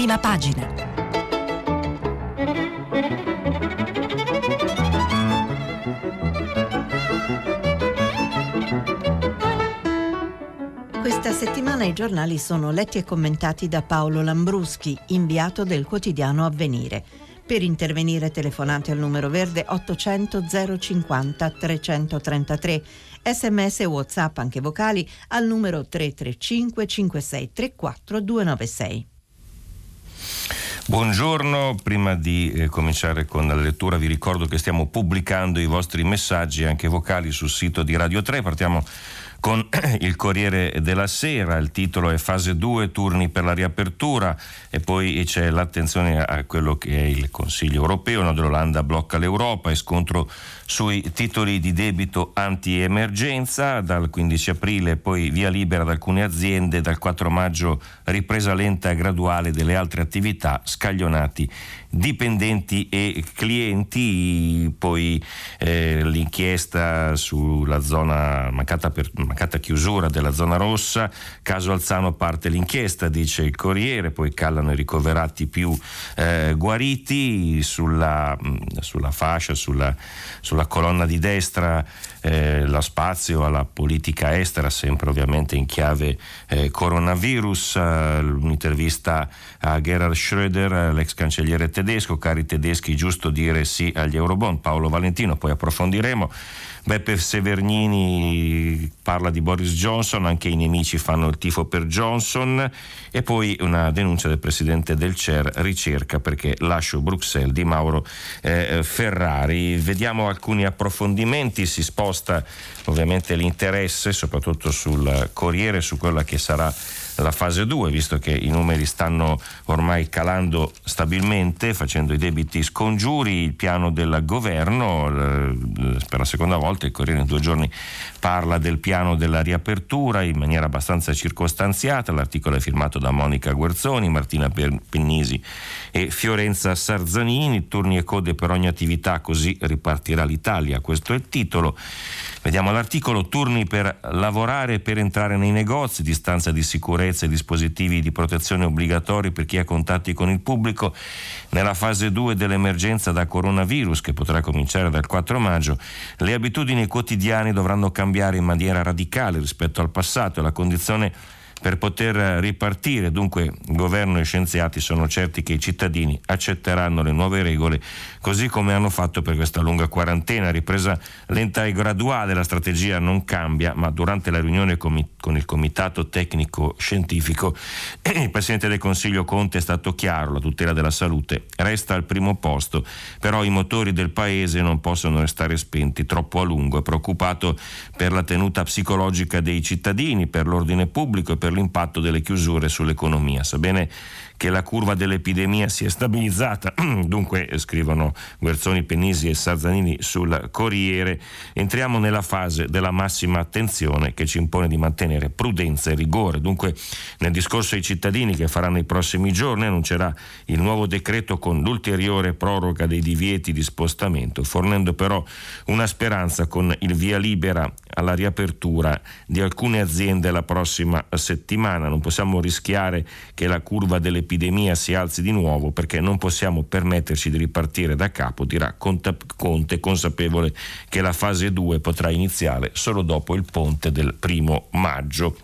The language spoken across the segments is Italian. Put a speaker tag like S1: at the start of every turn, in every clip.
S1: prima pagina.
S2: Questa settimana i giornali sono letti e commentati da Paolo Lambruschi, inviato del quotidiano Avvenire. Per intervenire telefonate al numero verde 800 050 333, sms e whatsapp anche vocali al numero 335 5634 296.
S3: Buongiorno, prima di eh, cominciare con la lettura vi ricordo che stiamo pubblicando i vostri messaggi anche vocali sul sito di Radio 3, partiamo con il Corriere della Sera, il titolo è Fase 2, turni per la riapertura. E poi c'è l'attenzione a quello che è il Consiglio europeo, Nord Olanda blocca l'Europa e scontro sui titoli di debito anti-emergenza, dal 15 aprile poi via libera ad alcune aziende, dal 4 maggio ripresa lenta e graduale delle altre attività, scaglionati dipendenti e clienti, poi eh, l'inchiesta sulla zona mancata, per, mancata, chiusura della zona rossa, caso Alzano parte l'inchiesta, dice il Corriere, poi callano i ricoverati più eh, guariti. Sulla, mm, sulla fascia, sulla, sulla, colonna di destra, eh, lo spazio alla politica estera, sempre ovviamente in chiave eh, coronavirus, eh, un'intervista a Gerhard Schröder, l'ex cancelliere tedesco, cari tedeschi, giusto dire sì agli Eurobond, Paolo Valentino, poi approfondiremo. Beppe Severnini parla di Boris Johnson, anche i nemici fanno il tifo per Johnson e poi una denuncia del presidente del CER, ricerca perché lascio Bruxelles di Mauro eh, Ferrari. Vediamo alcuni approfondimenti, si sposta ovviamente l'interesse soprattutto sul Corriere, su quella che sarà la fase 2, visto che i numeri stanno ormai calando stabilmente, facendo i debiti scongiuri, il piano del governo, per la seconda volta il Corriere in due giorni parla del piano della riapertura in maniera abbastanza circostanziata, l'articolo è firmato da Monica Guerzoni, Martina Pennisi e Fiorenza Sarzanini, turni e code per ogni attività, così ripartirà l'Italia, questo è il titolo. Vediamo l'articolo, turni per lavorare e per entrare nei negozi, distanza di sicurezza e dispositivi di protezione obbligatori per chi ha contatti con il pubblico. Nella fase 2 dell'emergenza da coronavirus, che potrà cominciare dal 4 maggio, le abitudini quotidiane dovranno cambiare in maniera radicale rispetto al passato e la condizione per poter ripartire. Dunque governo e scienziati sono certi che i cittadini accetteranno le nuove regole così come hanno fatto per questa lunga quarantena. Ripresa lenta e graduale, la strategia non cambia, ma durante la riunione con il Comitato Tecnico Scientifico il Presidente del Consiglio Conte è stato chiaro, la tutela della salute resta al primo posto, però i motori del Paese non possono restare spenti troppo a lungo. È preoccupato per la tenuta psicologica dei cittadini, per l'ordine pubblico e per l'impatto delle chiusure sull'economia. Sa bene che la curva dell'epidemia si è stabilizzata, dunque scrivono Guerzoni, Penisi e Sarzanini sul Corriere, entriamo nella fase della massima attenzione che ci impone di mantenere prudenza e rigore. Dunque nel discorso ai cittadini che faranno i prossimi giorni annuncerà il nuovo decreto con l'ulteriore proroga dei divieti di spostamento, fornendo però una speranza con il via libera alla riapertura di alcune aziende la prossima settimana. Non possiamo rischiare che la curva dell'epidemia l'epidemia si alzi di nuovo perché non possiamo permetterci di ripartire da capo, dirà Conte, consapevole che la fase 2 potrà iniziare solo dopo il ponte del primo maggio.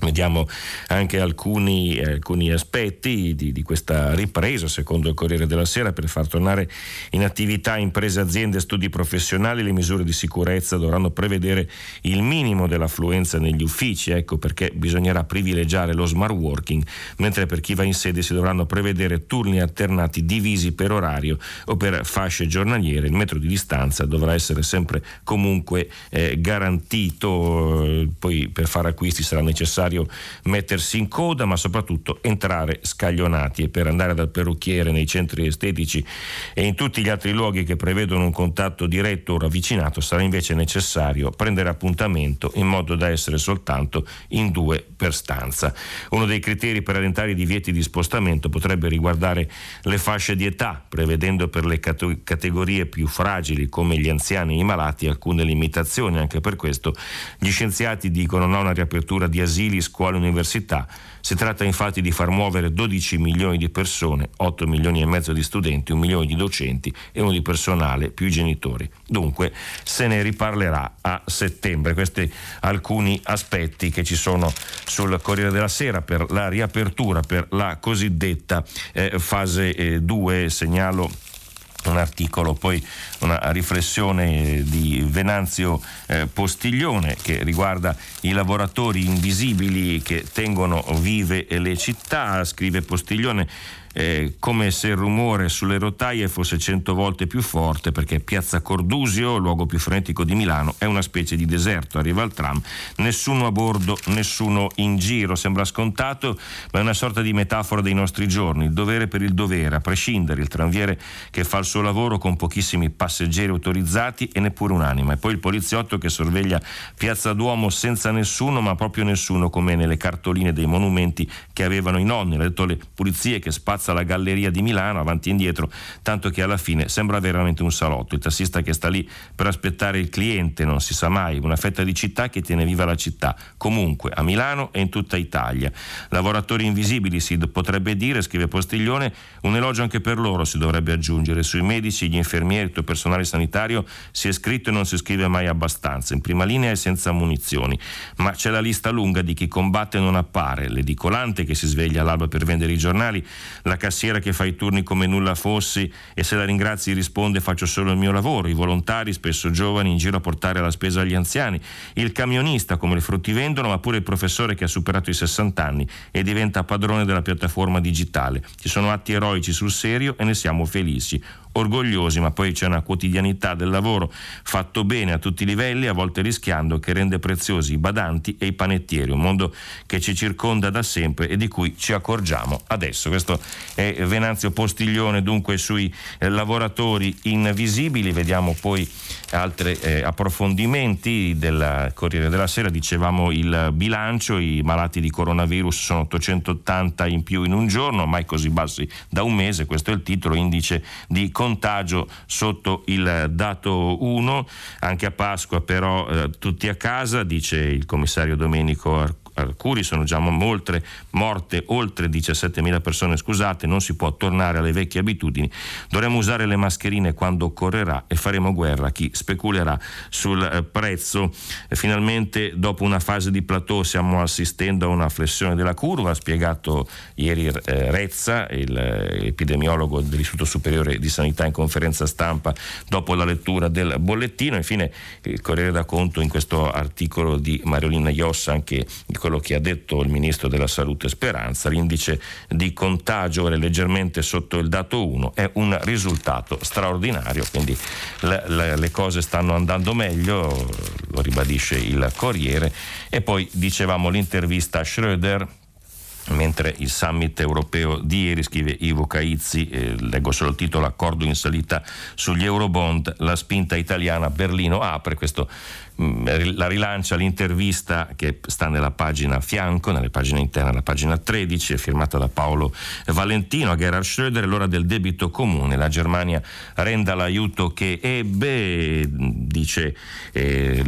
S3: Vediamo anche alcuni, eh, alcuni aspetti di, di, questa ripresa, secondo il Corriere della Sera, per far tornare in attività imprese, aziende studi professionali. Le misure di sicurezza dovranno prevedere il minimo dell'affluenza negli uffici, ecco perché bisognerà privilegiare lo smart working, mentre per chi va in sede si dovranno prevedere turni alternati divisi per orario o per fasce giornaliere. Il metro di distanza dovrà essere sempre comunque eh, garantito, poi per fare acquisti sarà necessario necessario mettersi in coda, ma soprattutto entrare scaglionati e per andare dal perrucchiere nei centri estetici e in tutti gli altri luoghi che prevedono un contatto diretto o ravvicinato sarà invece necessario prendere appuntamento in modo da essere soltanto in due per stanza. Uno dei criteri per allentare i divieti di spostamento potrebbe riguardare le fasce di età, prevedendo per le categorie più fragili come gli anziani e i malati alcune limitazioni. Anche per questo gli scienziati dicono no a una riapertura di asili scuole e università. Si tratta infatti di far muovere 12 milioni di persone, 8 milioni e mezzo di studenti, un milione di docenti e uno di personale più i genitori. Dunque se ne riparlerà a settembre. Questi alcuni aspetti che ci sono sul Corriere della Sera per la riapertura, per la cosiddetta eh, fase 2. Eh, segnalo un articolo, poi una riflessione di Venanzio eh, Postiglione che riguarda i lavoratori invisibili che tengono vive le città, scrive Postiglione eh, come se il rumore sulle rotaie fosse cento volte più forte perché Piazza Cordusio, luogo più frenetico di Milano, è una specie di deserto. Arriva il tram, nessuno a bordo, nessuno in giro. Sembra scontato, ma è una sorta di metafora dei nostri giorni. Il dovere per il dovere, a prescindere. Il tranviere che fa il suo lavoro con pochissimi passeggeri autorizzati e neppure un'anima. E poi il poliziotto che sorveglia Piazza Duomo senza nessuno, ma proprio nessuno, come nelle cartoline dei monumenti che avevano i nonni. Ha detto le pulizie che spazzano spazza la galleria di Milano avanti e indietro, tanto che alla fine sembra veramente un salotto. Il tassista che sta lì per aspettare il cliente, non si sa mai, una fetta di città che tiene viva la città, comunque a Milano e in tutta Italia. Lavoratori invisibili si potrebbe dire, scrive Postiglione, un elogio anche per loro si dovrebbe aggiungere. Sui medici, gli infermieri, tutto il personale sanitario si è scritto e non si scrive mai abbastanza, in prima linea e senza munizioni. Ma c'è la lista lunga di chi combatte e non appare, l'edicolante che si sveglia all'alba per vendere i giornali, la cassiera che fa i turni come nulla fossi e se la ringrazi risponde faccio solo il mio lavoro, i volontari, spesso giovani, in giro a portare la spesa agli anziani, il camionista come le frutti vendono, ma pure il professore che ha superato i 60 anni e diventa padrone della piattaforma digitale. Ci sono atti eroici sul serio e ne siamo felici orgogliosi, ma poi c'è una quotidianità del lavoro fatto bene a tutti i livelli, a volte rischiando, che rende preziosi i badanti e i panettieri, un mondo che ci circonda da sempre e di cui ci accorgiamo adesso. Questo è Venanzio Postiglione, dunque sui eh, lavoratori invisibili, vediamo poi altri eh, approfondimenti del Corriere della Sera, dicevamo il bilancio, i malati di coronavirus sono 880 in più in un giorno, mai così bassi da un mese, questo è il titolo, indice di contagio sotto il dato 1, anche a Pasqua però eh, tutti a casa, dice il commissario Domenico Arcuri, sono già molte morte, oltre 17.000 persone, scusate, non si può tornare alle vecchie abitudini, dovremo usare le mascherine quando occorrerà e faremo guerra a chi speculerà sul eh, prezzo. Finalmente dopo una fase di plateau stiamo assistendo a una flessione della curva, ha spiegato ieri eh, Rezza, l'epidemiologo dell'Istituto Superiore di Sanità in conferenza stampa dopo la lettura del bollettino. Infine il Corriere da conto in questo articolo di Mariolina Iossa anche di quello che ha detto il Ministro della Salute Speranza, l'indice di contagio è leggermente sotto il dato 1, è un risultato straordinario, quindi le, le, le cose stanno andando meglio, lo ribadisce il Corriere. E poi dicevamo l'intervista a Schröder mentre il summit europeo di ieri, scrive Ivo Caizzi, eh, leggo solo il titolo, accordo in salita sugli Eurobond, la spinta italiana, Berlino apre, questo la rilancia l'intervista che sta nella pagina a fianco, nelle pagine interne, la pagina 13, è firmata da Paolo Valentino a Gerhard Schröder, l'ora del debito comune. La Germania renda l'aiuto che ebbe, dice eh,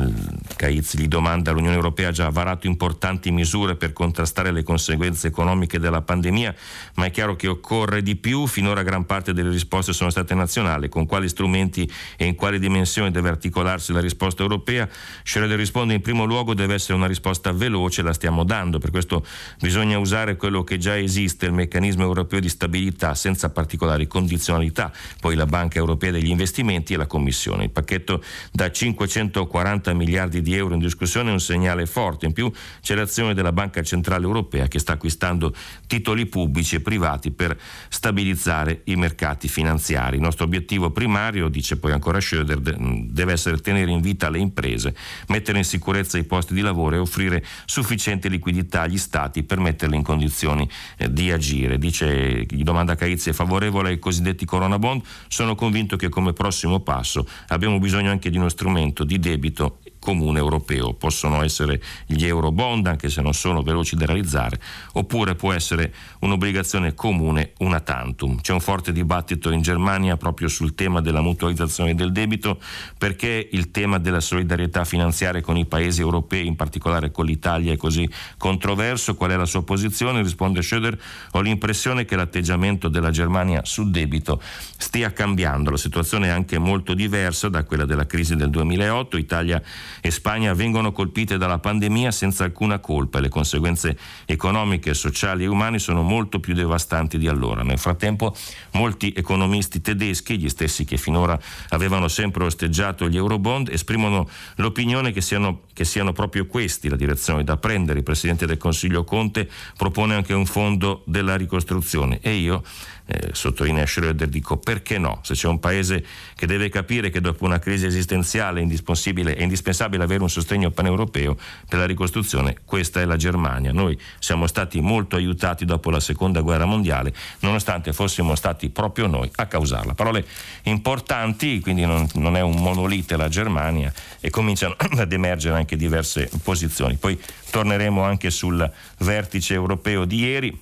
S3: Caiz, gli domanda l'Unione Europea ha già varato importanti misure per contrastare le conseguenze economiche della pandemia, ma è chiaro che occorre di più, finora gran parte delle risposte sono state nazionali, con quali strumenti e in quali dimensioni deve articolarsi la risposta europea? Schroeder risponde in primo luogo deve essere una risposta veloce, la stiamo dando, per questo bisogna usare quello che già esiste, il meccanismo europeo di stabilità senza particolari condizionalità, poi la Banca Europea degli Investimenti e la Commissione. Il pacchetto da 540 miliardi di euro in discussione è un segnale forte, in più c'è l'azione della Banca Centrale Europea che sta acquistando titoli pubblici e privati per stabilizzare i mercati finanziari. Il nostro obiettivo primario, dice poi ancora Schroeder, deve essere tenere in vita le imprese mettere in sicurezza i posti di lavoro e offrire sufficiente liquidità agli Stati per metterli in condizioni eh, di agire. Dice, gli domanda Caizzi, è favorevole ai cosiddetti Corona Bond? Sono convinto che come prossimo passo abbiamo bisogno anche di uno strumento di debito comune europeo. Possono essere gli eurobond, anche se non sono veloci da realizzare, oppure può essere un'obbligazione comune una tantum. C'è un forte dibattito in Germania proprio sul tema della mutualizzazione del debito, perché il tema della solidarietà finanziaria con i paesi europei, in particolare con l'Italia, è così controverso. Qual è la sua posizione? Risponde Schöder, ho l'impressione che l'atteggiamento della Germania sul debito stia cambiando. La situazione è anche molto diversa da quella della crisi del 2008. Italia e Spagna vengono colpite dalla pandemia senza alcuna colpa e le conseguenze economiche, sociali e umane sono molto più devastanti di allora. Nel frattempo molti economisti tedeschi, gli stessi che finora avevano sempre osteggiato gli eurobond, esprimono l'opinione che siano, che siano proprio questi la direzione da prendere. Il Presidente del Consiglio Conte propone anche un fondo della ricostruzione e io eh, sottolinea Schroeder, dico perché no? Se c'è un paese che deve capire che dopo una crisi esistenziale è indispensabile, è indispensabile avere un sostegno paneuropeo per la ricostruzione, questa è la Germania. Noi siamo stati molto aiutati dopo la seconda guerra mondiale, nonostante fossimo stati proprio noi a causarla. Parole importanti, quindi non, non è un monolite la Germania e cominciano ad emergere anche diverse posizioni. Poi torneremo anche sul vertice europeo di ieri,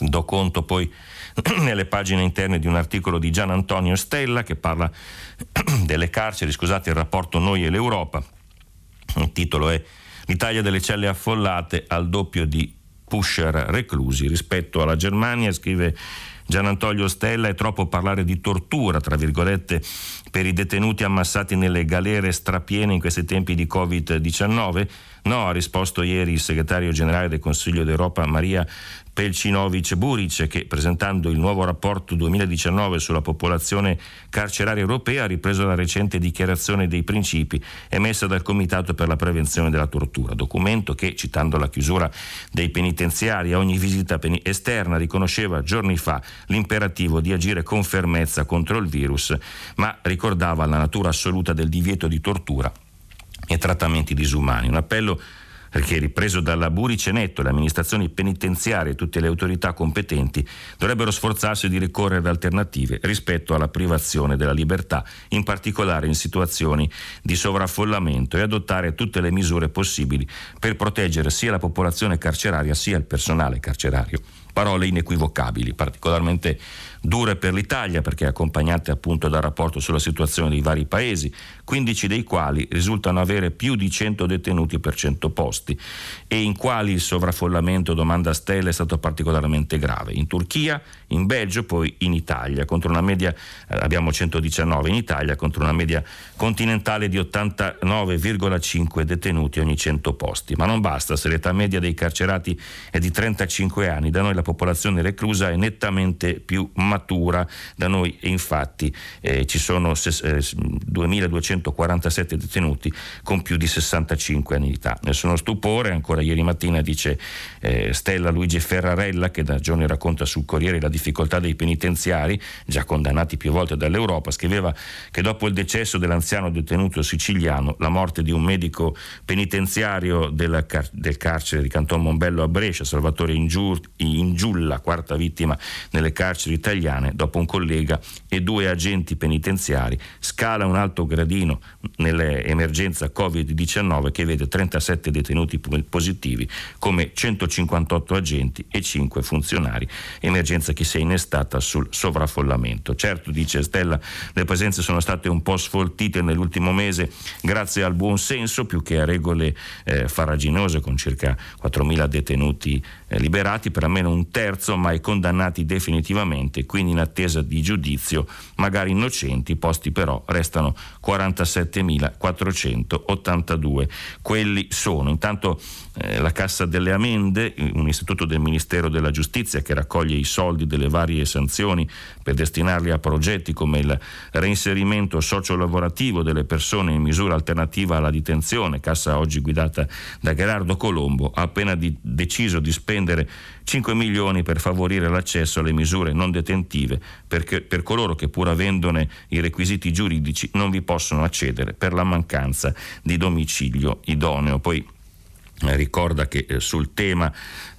S3: do conto poi nelle pagine interne di un articolo di Gian Antonio Stella che parla delle carceri, scusate, il rapporto Noi e l'Europa. Il titolo è L'Italia delle celle affollate al doppio di pusher reclusi rispetto alla Germania, scrive Gian Antonio Stella, è troppo parlare di tortura, tra virgolette, per i detenuti ammassati nelle galere strapiene in questi tempi di Covid-19? No, ha risposto ieri il segretario generale del Consiglio d'Europa Maria Pelcinovic Buric che presentando il nuovo rapporto 2019 sulla popolazione carceraria europea ha ripreso la recente dichiarazione dei principi emessa dal Comitato per la prevenzione della tortura, documento che, citando la chiusura dei penitenziari a ogni visita esterna, riconosceva giorni fa l'imperativo di agire con fermezza contro il virus, ma ricordava la natura assoluta del divieto di tortura e trattamenti disumani. Un appello che ripreso dalla Buricenetto, le amministrazioni penitenziarie e tutte le autorità competenti dovrebbero sforzarsi di ricorrere ad alternative rispetto alla privazione della libertà, in particolare in situazioni di sovraffollamento e adottare tutte le misure possibili per proteggere sia la popolazione carceraria sia il personale carcerario. Parole inequivocabili, particolarmente dure per l'Italia perché accompagnate appunto dal rapporto sulla situazione dei vari paesi, 15 dei quali risultano avere più di 100 detenuti per 100 posti e in quali il sovraffollamento domanda stelle è stato particolarmente grave. In Turchia, in Belgio, poi in Italia, contro una media eh, abbiamo 119 in Italia contro una media continentale di 89,5 detenuti ogni 100 posti. Ma non basta, se l'età media dei carcerati è di 35 anni, da noi la popolazione reclusa è nettamente più matura. Da noi infatti eh, ci sono eh, 2247 detenuti con più di 65 anni di età. Nessuno stupore, ancora ieri mattina dice eh, Stella Luigi Ferrarella che da giorni racconta sul Corriere la difficoltà dei penitenziari, già condannati più volte dall'Europa, scriveva che dopo il decesso dell'anziano detenuto siciliano, la morte di un medico penitenziario car- del carcere di Canton Mombello a Brescia, Salvatore Ingiulla, quarta vittima nelle carceri italiane, italiane dopo un collega e due agenti penitenziari, scala un alto gradino nell'emergenza Covid-19 che vede 37 detenuti positivi come 158 agenti e 5 funzionari, emergenza che si è innestata sul sovraffollamento. Certo, dice Stella, le presenze sono state un po' sfoltite nell'ultimo mese grazie al buon senso più che a regole eh, faraginose con circa 4.000 detenuti eh, liberati per almeno un terzo mai condannati definitivamente, quindi in attesa di giudizio, magari innocenti, posti però restano 47.482. Quelli sono. Intanto eh, la Cassa delle Amende, un istituto del Ministero della Giustizia che raccoglie i soldi delle varie sanzioni per destinarli a progetti come il reinserimento sociolavorativo delle persone in misura alternativa alla detenzione, cassa oggi guidata da Gerardo Colombo, ha appena di, deciso di spendere 5 milioni per favorire l'accesso alle misure non detentive per coloro che pur avendone i requisiti giuridici non vi possono accedere per la mancanza di domicilio idoneo. Poi eh, ricorda che eh, sul tema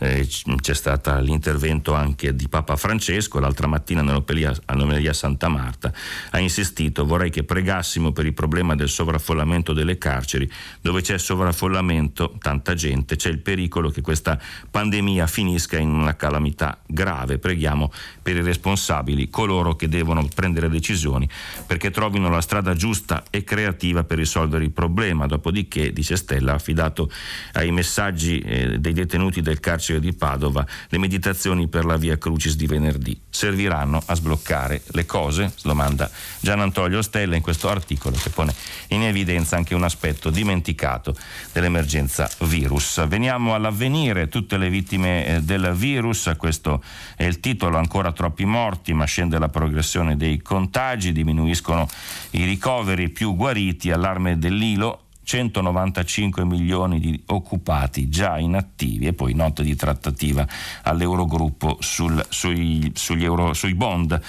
S3: eh, c'è stato l'intervento anche di Papa Francesco l'altra mattina all'Omelia Santa Marta ha insistito vorrei che pregassimo per il problema del sovraffollamento delle carceri. Dove c'è sovraffollamento tanta gente c'è il pericolo che questa pandemia finisca in una calamità grave. Preghiamo per i responsabili coloro che devono prendere decisioni perché trovino la strada giusta e creativa per risolvere il problema. Dopodiché dice Stella ha affidato ai messaggi eh, dei detenuti del carcere di Padova, le meditazioni per la via Crucis di venerdì serviranno a sbloccare le cose? Domanda Gian Antonio Stella in questo articolo che pone in evidenza anche un aspetto dimenticato dell'emergenza virus. Veniamo all'avvenire, tutte le vittime eh, del virus, questo è il titolo, ancora troppi morti, ma scende la progressione dei contagi, diminuiscono i ricoveri, più guariti, allarme dell'ILO, 195 milioni di occupati già inattivi e poi nota di trattativa all'Eurogruppo sul, sui, euro, sui bond.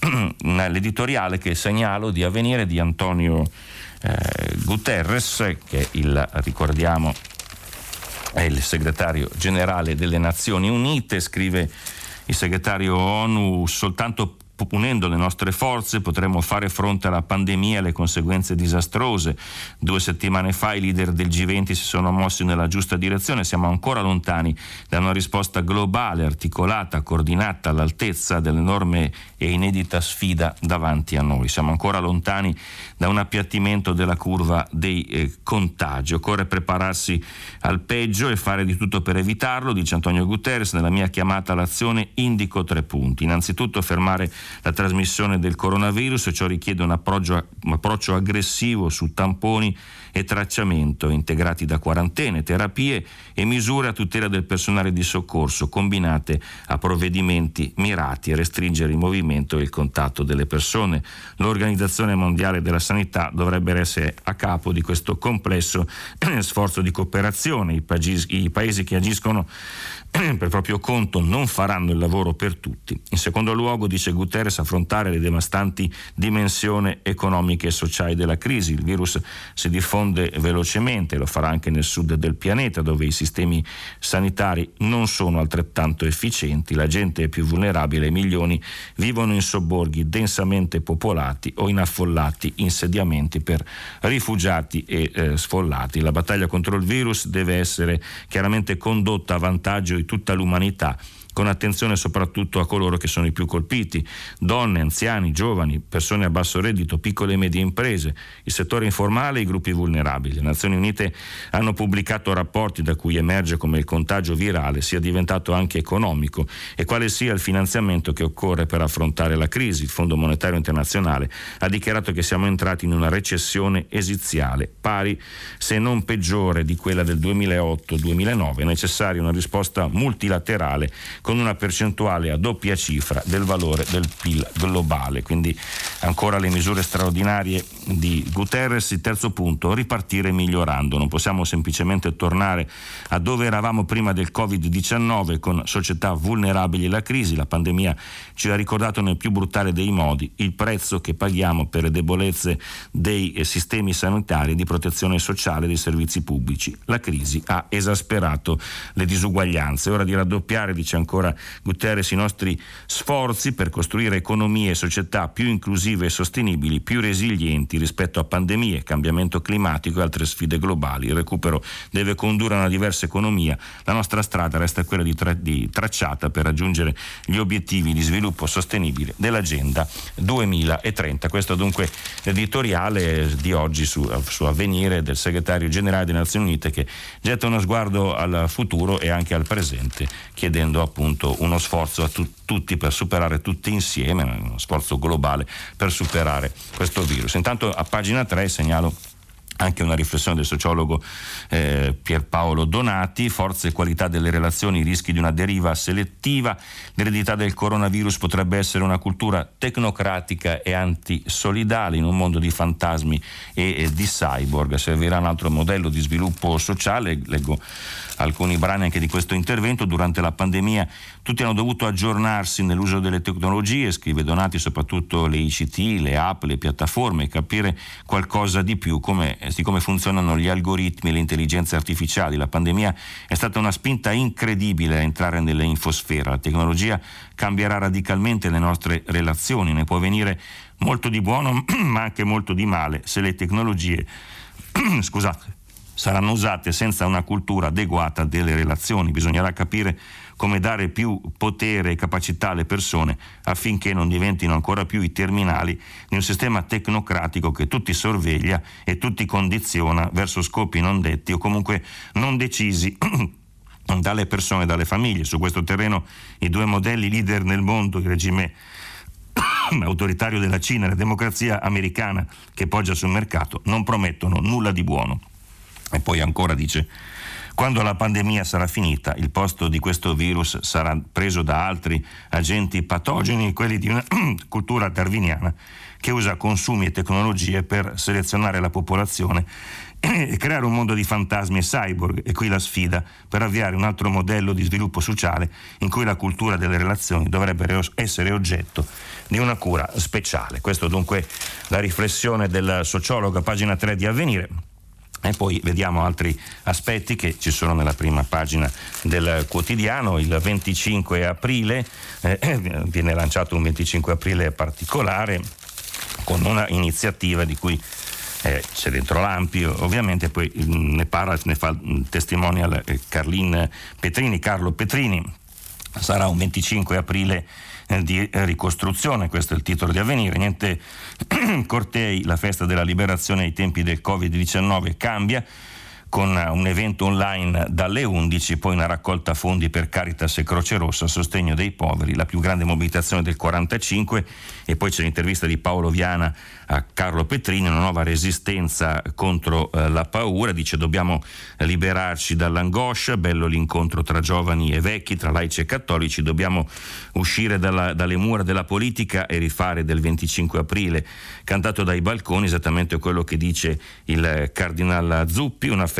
S3: L'editoriale che segnalo di avvenire di Antonio eh, Guterres, che il, ricordiamo è il segretario generale delle Nazioni Unite, scrive il segretario ONU soltanto unendo le nostre forze potremo fare fronte alla pandemia e alle conseguenze disastrose. Due settimane fa i leader del G20 si sono mossi nella giusta direzione, siamo ancora lontani da una risposta globale, articolata, coordinata all'altezza dell'enorme e inedita sfida davanti a noi. Siamo ancora lontani da un appiattimento della curva dei eh, contagi. Occorre prepararsi al peggio e fare di tutto per evitarlo, dice Antonio Guterres. Nella mia chiamata all'azione indico tre punti. Innanzitutto fermare la trasmissione del coronavirus, ciò richiede un approccio, un approccio aggressivo su tamponi e tracciamento integrati da quarantene, terapie e misure a tutela del personale di soccorso combinate a provvedimenti mirati a restringere il movimento e il contatto delle persone. L'Organizzazione Mondiale della Sanità dovrebbe essere a capo di questo complesso sforzo di cooperazione. I paesi, i paesi che agiscono per proprio conto non faranno il lavoro per tutti. In secondo luogo, dice Guterres, affrontare le devastanti dimensioni economiche e sociali della crisi. Il virus si diffonde velocemente, lo farà anche nel sud del pianeta, dove i sistemi sanitari non sono altrettanto efficienti, la gente è più vulnerabile milioni vivono in sobborghi densamente popolati o in affollati insediamenti per rifugiati e eh, sfollati. La battaglia contro il virus deve essere chiaramente condotta a vantaggio di tutta l'umanità con attenzione soprattutto a coloro che sono i più colpiti, donne, anziani, giovani, persone a basso reddito, piccole e medie imprese, il settore informale e i gruppi vulnerabili. Le Nazioni Unite hanno pubblicato rapporti da cui emerge come il contagio virale sia diventato anche economico e quale sia il finanziamento che occorre per affrontare la crisi. Il Fondo Monetario Internazionale ha dichiarato che siamo entrati in una recessione esiziale, pari se non peggiore di quella del 2008-2009. È necessaria una risposta multilaterale con una percentuale a doppia cifra del valore del PIL globale. Quindi ancora le misure straordinarie di Guterres. Il terzo punto, ripartire migliorando. Non possiamo semplicemente tornare a dove eravamo prima del Covid-19 con società vulnerabili alla crisi. La pandemia ci ha ricordato nel più brutale dei modi il prezzo che paghiamo per le debolezze dei eh, sistemi sanitari di protezione sociale e dei servizi pubblici. La crisi ha esasperato le disuguaglianze. Ora di raddoppiare, dice ancora ancora Guterres, i nostri sforzi per costruire economie e società più inclusive e sostenibili, più resilienti rispetto a pandemie, cambiamento climatico e altre sfide globali. Il recupero deve condurre a una diversa economia. La nostra strada resta quella di, tra- di tracciata per raggiungere gli obiettivi di sviluppo sostenibile dell'Agenda 2030. Questo dunque l'editoriale di oggi su, su Avvenire del segretario generale delle Nazioni Unite che getta uno sguardo al futuro e anche al presente, chiedendo appunto appunto uno sforzo a tu- tutti per superare tutti insieme, uno sforzo globale per superare questo virus. Intanto a pagina 3 segnalo anche una riflessione del sociologo eh, Pierpaolo Donati, forza e qualità delle relazioni, rischi di una deriva selettiva, l'eredità del coronavirus potrebbe essere una cultura tecnocratica e antisolidale in un mondo di fantasmi e, e di cyborg, servirà un altro modello di sviluppo sociale, leggo alcuni brani anche di questo intervento. Durante la pandemia tutti hanno dovuto aggiornarsi nell'uso delle tecnologie, scrive Donati, soprattutto le ICT, le app, le piattaforme, capire qualcosa di più come, di come funzionano gli algoritmi e le intelligenze artificiali. La pandemia è stata una spinta incredibile a entrare nelle infosfera. La tecnologia cambierà radicalmente le nostre relazioni, ne può venire molto di buono ma anche molto di male se le tecnologie scusate, saranno usate senza una cultura adeguata delle relazioni. Bisognerà capire come dare più potere e capacità alle persone affinché non diventino ancora più i terminali di un sistema tecnocratico che tutti sorveglia e tutti condiziona verso scopi non detti o comunque non decisi dalle persone e dalle famiglie. Su questo terreno i due modelli leader nel mondo, il regime autoritario della Cina e la democrazia americana che poggia sul mercato, non promettono nulla di buono. E poi ancora dice, quando la pandemia sarà finita, il posto di questo virus sarà preso da altri agenti patogeni, quelli di una cultura darwiniana che usa consumi e tecnologie per selezionare la popolazione e creare un mondo di fantasmi e cyborg. E qui la sfida per avviare un altro modello di sviluppo sociale in cui la cultura delle relazioni dovrebbe essere oggetto di una cura speciale. Questo dunque la riflessione del sociologo, pagina 3 di Avvenire. E poi vediamo altri aspetti che ci sono nella prima pagina del quotidiano. Il 25 aprile eh, viene lanciato un 25 aprile particolare con una iniziativa di cui eh, c'è dentro l'Ampi ovviamente, poi mm, ne parla, ne fa testimonial eh, Carlin Petrini, Carlo Petrini. Sarà un 25 aprile di ricostruzione, questo è il titolo di avvenire. Niente cortei, la festa della liberazione ai tempi del Covid-19 cambia con un evento online dalle 11, poi una raccolta fondi per Caritas e Croce Rossa a sostegno dei poveri, la più grande mobilitazione del 45 e poi c'è l'intervista di Paolo Viana a Carlo Petrini, una nuova resistenza contro eh, la paura, dice dobbiamo liberarci dall'angoscia, bello l'incontro tra giovani e vecchi, tra laici e cattolici, dobbiamo uscire dalla, dalle mura della politica e rifare del 25 aprile, cantato dai balconi, esattamente quello che dice il cardinal Zuppi, una festa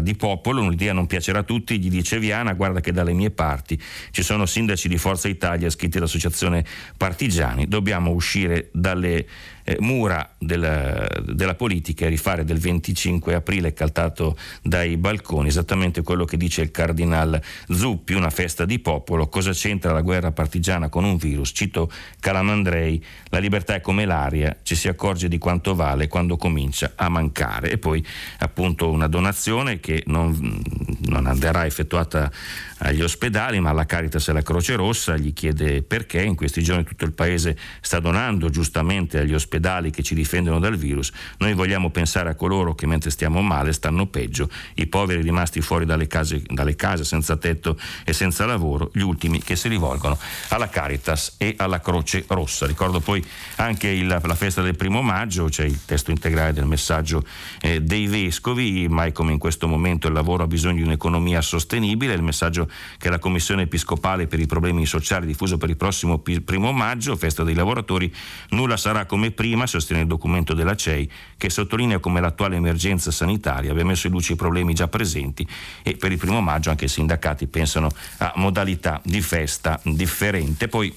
S3: di popolo, un'idea non piacerà a tutti, gli dice Viana, guarda che dalle mie parti ci sono sindaci di Forza Italia iscritti all'associazione Partigiani, dobbiamo uscire dalle eh, mura della, della, politica e rifare del 25 aprile caltato dai balconi, esattamente quello che dice il cardinal Zuppi, una festa di popolo, cosa c'entra la guerra partigiana con un virus? Cito Calamandrei, la libertà è come l'aria, ci si accorge di quanto vale quando comincia a mancare. E poi appunto una donazione che non, non andrà effettuata agli ospedali, ma la Caritas e la Croce Rossa gli chiede perché in questi giorni tutto il paese sta donando giustamente agli ospedali che ci difendono dal virus. Noi vogliamo pensare a coloro che mentre stiamo male stanno peggio, i poveri rimasti fuori dalle case, dalle case senza tetto e senza lavoro, gli ultimi che si rivolgono alla Caritas e alla Croce Rossa. Ricordo poi anche il, la festa del primo maggio, c'è il testo integrale del messaggio eh, dei vescovi, mai come in questo momento il lavoro ha bisogno di un'economia sostenibile, il messaggio che la Commissione Episcopale per i problemi sociali diffuso per il prossimo primo maggio, festa dei lavoratori, nulla sarà come prima, sostiene il documento della CEI, che sottolinea come l'attuale emergenza sanitaria abbia messo in luce i problemi già presenti e per il primo maggio anche i sindacati pensano a modalità di festa differente. Poi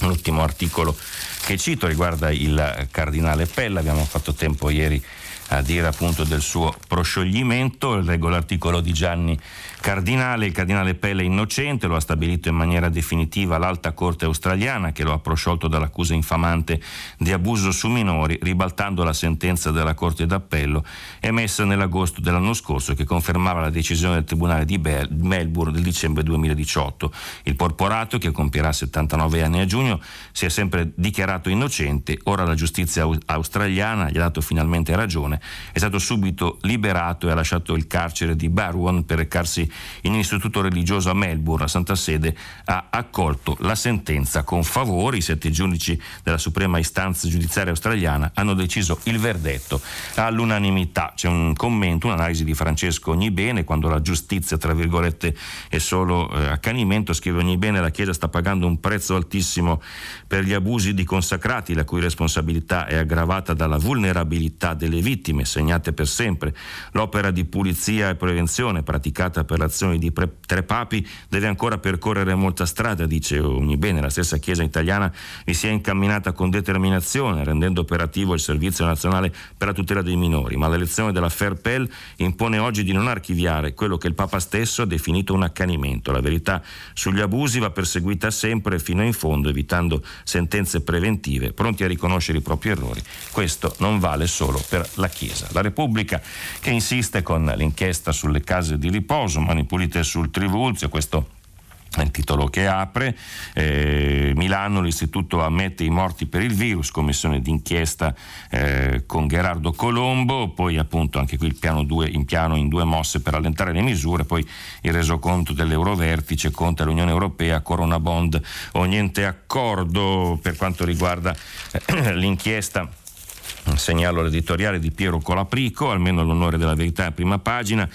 S3: l'ultimo articolo che cito riguarda il cardinale Pella, abbiamo fatto tempo ieri a dire appunto del suo proscioglimento, leggo l'articolo di Gianni Cardinale, il cardinale Pelle è innocente, lo ha stabilito in maniera definitiva l'alta corte australiana che lo ha prosciolto dall'accusa infamante di abuso su minori, ribaltando la sentenza della corte d'appello emessa nell'agosto dell'anno scorso che confermava la decisione del tribunale di Melbourne del dicembre 2018. Il porporato, che compierà 79 anni a giugno, si è sempre dichiarato innocente, ora la giustizia australiana gli ha dato finalmente ragione, è stato subito liberato e ha lasciato il carcere di Barwon per recarsi in un istituto religioso a Melbourne, a Santa Sede, ha accolto la sentenza con favore. I sette giudici della Suprema Istanza Giudiziaria Australiana hanno deciso il verdetto all'unanimità. C'è un commento, un'analisi di Francesco Ognibene, quando la giustizia, tra virgolette, è solo eh, accanimento, scrive Ognibene, la Chiesa sta pagando un prezzo altissimo per gli abusi di consacrati, la cui responsabilità è aggravata dalla vulnerabilità delle vittime, segnate per sempre. L'opera di pulizia e prevenzione praticata per l'azione di pre- tre papi deve ancora percorrere molta strada, dice ogni bene. La stessa Chiesa italiana vi si è incamminata con determinazione, rendendo operativo il Servizio Nazionale per la tutela dei minori, ma l'elezione della Fairpel impone oggi di non archiviare quello che il Papa stesso ha definito un accanimento. La verità sugli abusi va perseguita sempre fino in fondo, evitando sentenze preventive, pronti a riconoscere i propri errori. Questo non vale solo per la Chiesa. La Repubblica che insiste con l'inchiesta sulle case di riposo, mani pulite sul Trivulzio, questo il titolo che apre, eh, Milano, l'istituto ammette i morti per il virus, commissione d'inchiesta eh, con Gerardo Colombo, poi appunto anche qui il piano, due, in piano in due mosse per allentare le misure, poi il resoconto dell'Eurovertice contro l'Unione Europea, Corona Bond o niente accordo per quanto riguarda eh, l'inchiesta segnalo l'editoriale di Piero Colaprico, almeno l'onore della verità a prima pagina.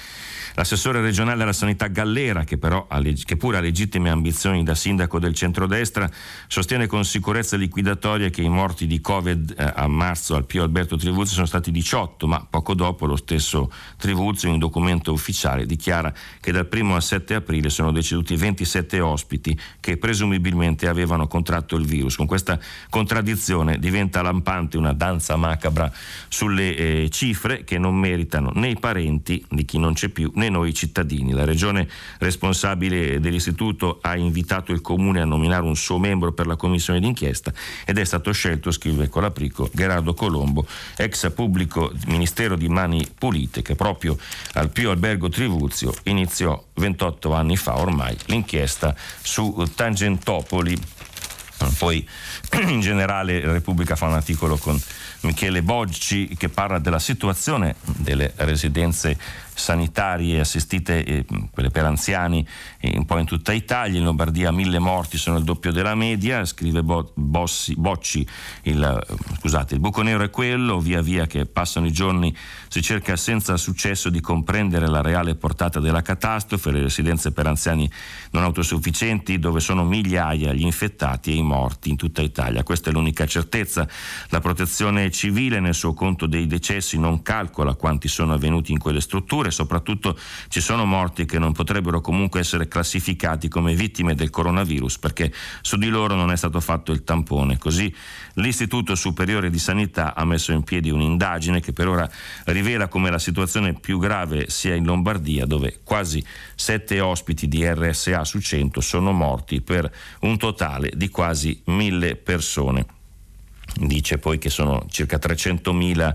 S3: L'assessore regionale della sanità Gallera, che però ha, che pure ha legittime ambizioni da sindaco del centrodestra, sostiene con sicurezza liquidatoria che i morti di Covid eh, a marzo al Pio Alberto Trivulzio sono stati 18, ma poco dopo lo stesso Trivulzio in un documento ufficiale dichiara che dal 1 al 7 aprile sono deceduti 27 ospiti che presumibilmente avevano contratto il virus. Con questa contraddizione diventa lampante una danza macabra sulle eh, cifre che non meritano né i parenti di chi non c'è più né noi cittadini. La regione responsabile dell'istituto ha invitato il comune a nominare un suo membro per la commissione d'inchiesta ed è stato scelto, scrive Colaprico, Gerardo Colombo, ex pubblico ministero di Mani Pulite, che proprio al Pio Albergo Trivulzio iniziò 28 anni fa ormai l'inchiesta su Tangentopoli. Poi in generale Repubblica fa un articolo con Michele Boggi che parla della situazione delle residenze sanitarie assistite, eh, quelle per anziani, eh, un po' in tutta Italia. In Lombardia mille morti sono il doppio della media, scrive Bo- Bossi, Bocci. Il, eh, scusate, il buco nero è quello, via via che passano i giorni si cerca senza successo di comprendere la reale portata della catastrofe, le residenze per anziani non autosufficienti dove sono migliaia gli infettati e i morti in tutta Italia. Questa è l'unica certezza. La protezione civile nel suo conto dei decessi non calcola quanti sono avvenuti in quelle strutture e soprattutto ci sono morti che non potrebbero comunque essere classificati come vittime del coronavirus perché su di loro non è stato fatto il tampone. Così l'Istituto Superiore di Sanità ha messo in piedi un'indagine che per ora rivela come la situazione più grave sia in Lombardia dove quasi 7 ospiti di RSA su 100 sono morti per un totale di quasi 1000 persone. Dice poi che sono circa 300.000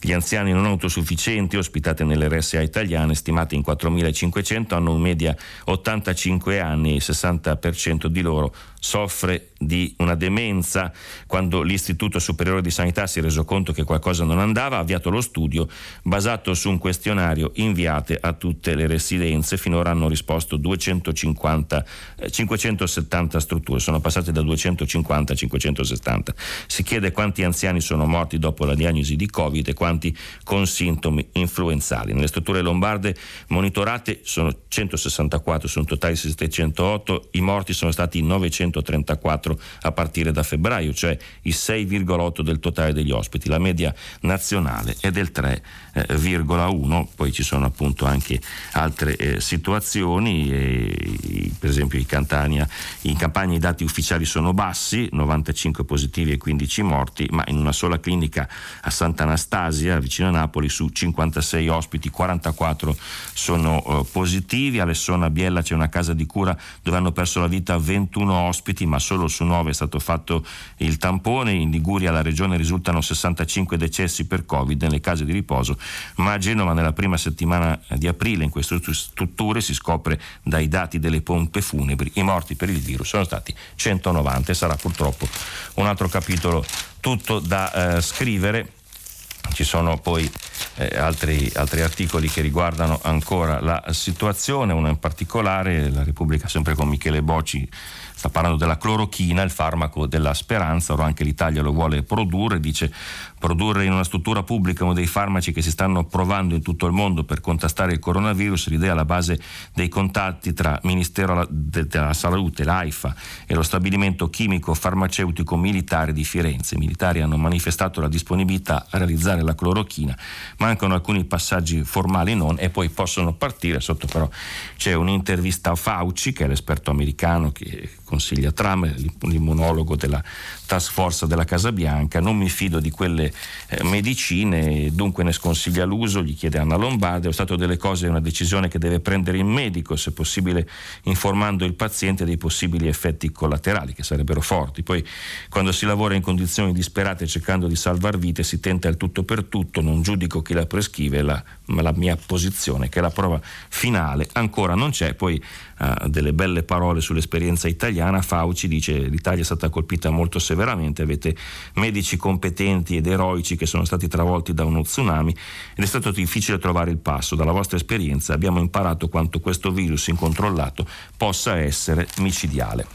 S3: gli anziani non autosufficienti ospitati nelle RSA italiane, stimati in 4.500, hanno in media 85 anni e il 60% di loro soffre di una demenza. Quando l'Istituto Superiore di Sanità si è reso conto che qualcosa non andava, ha avviato lo studio basato su un questionario inviato a tutte le residenze. Finora hanno risposto 250, 570 strutture, sono passate da 250 a 570. Si chiede quanti anziani sono morti dopo la diagnosi di Covid e quanti con sintomi influenzali. Nelle strutture lombarde monitorate sono 164 su un totale di 708, i morti sono stati 900 234 a partire da febbraio, cioè il 6,8 del totale degli ospiti. La media nazionale è del 3,1, poi ci sono appunto anche altre eh, situazioni, eh, per esempio in Campania, in Campania i dati ufficiali sono bassi, 95 positivi e 15 morti, ma in una sola clinica a Sant'Anastasia, vicino a Napoli, su 56 ospiti, 44 sono eh, positivi, a Lessona Biella c'è una casa di cura dove hanno perso la vita 21 ospiti, ospiti, ma solo su 9 è stato fatto il tampone. In Liguria la regione risultano 65 decessi per Covid nelle case di riposo, ma a Genova nella prima settimana di aprile in queste strutture si scopre dai dati delle pompe funebri i morti per il virus sono stati 190 e sarà purtroppo un altro capitolo tutto da eh, scrivere. Ci sono poi eh, altri, altri, articoli che riguardano ancora la situazione, uno in particolare, la Repubblica sempre con Michele Bocci sta parlando della clorochina, il farmaco della speranza, ora anche l'Italia lo vuole produrre, dice produrre in una struttura pubblica uno dei farmaci che si stanno provando in tutto il mondo per contrastare il coronavirus, l'idea alla base dei contatti tra Ministero della Salute, l'AIFA e lo stabilimento chimico farmaceutico militare di Firenze. I militari hanno manifestato la disponibilità a realizzare la clorochina, mancano alcuni passaggi formali non e poi possono partire, sotto però c'è un'intervista a Fauci che è l'esperto americano che consiglia Trump, l'immunologo della task force della Casa Bianca, non mi fido di quelle eh, medicine, dunque ne sconsiglia l'uso, gli chiede Anna Lombardi, lo stato delle cose è una decisione che deve prendere il medico, se possibile informando il paziente dei possibili effetti collaterali, che sarebbero forti. Poi quando si lavora in condizioni disperate cercando di salvar vite si tenta il tutto per tutto, non giudico chi la prescrive, la, la mia posizione che la prova finale ancora non c'è, poi uh, delle belle parole sull'esperienza italiana, Fauci dice l'Italia è stata colpita molto severamente veramente avete medici competenti ed eroici che sono stati travolti da uno tsunami ed è stato difficile trovare il passo. Dalla vostra esperienza abbiamo imparato quanto questo virus incontrollato possa essere micidiale.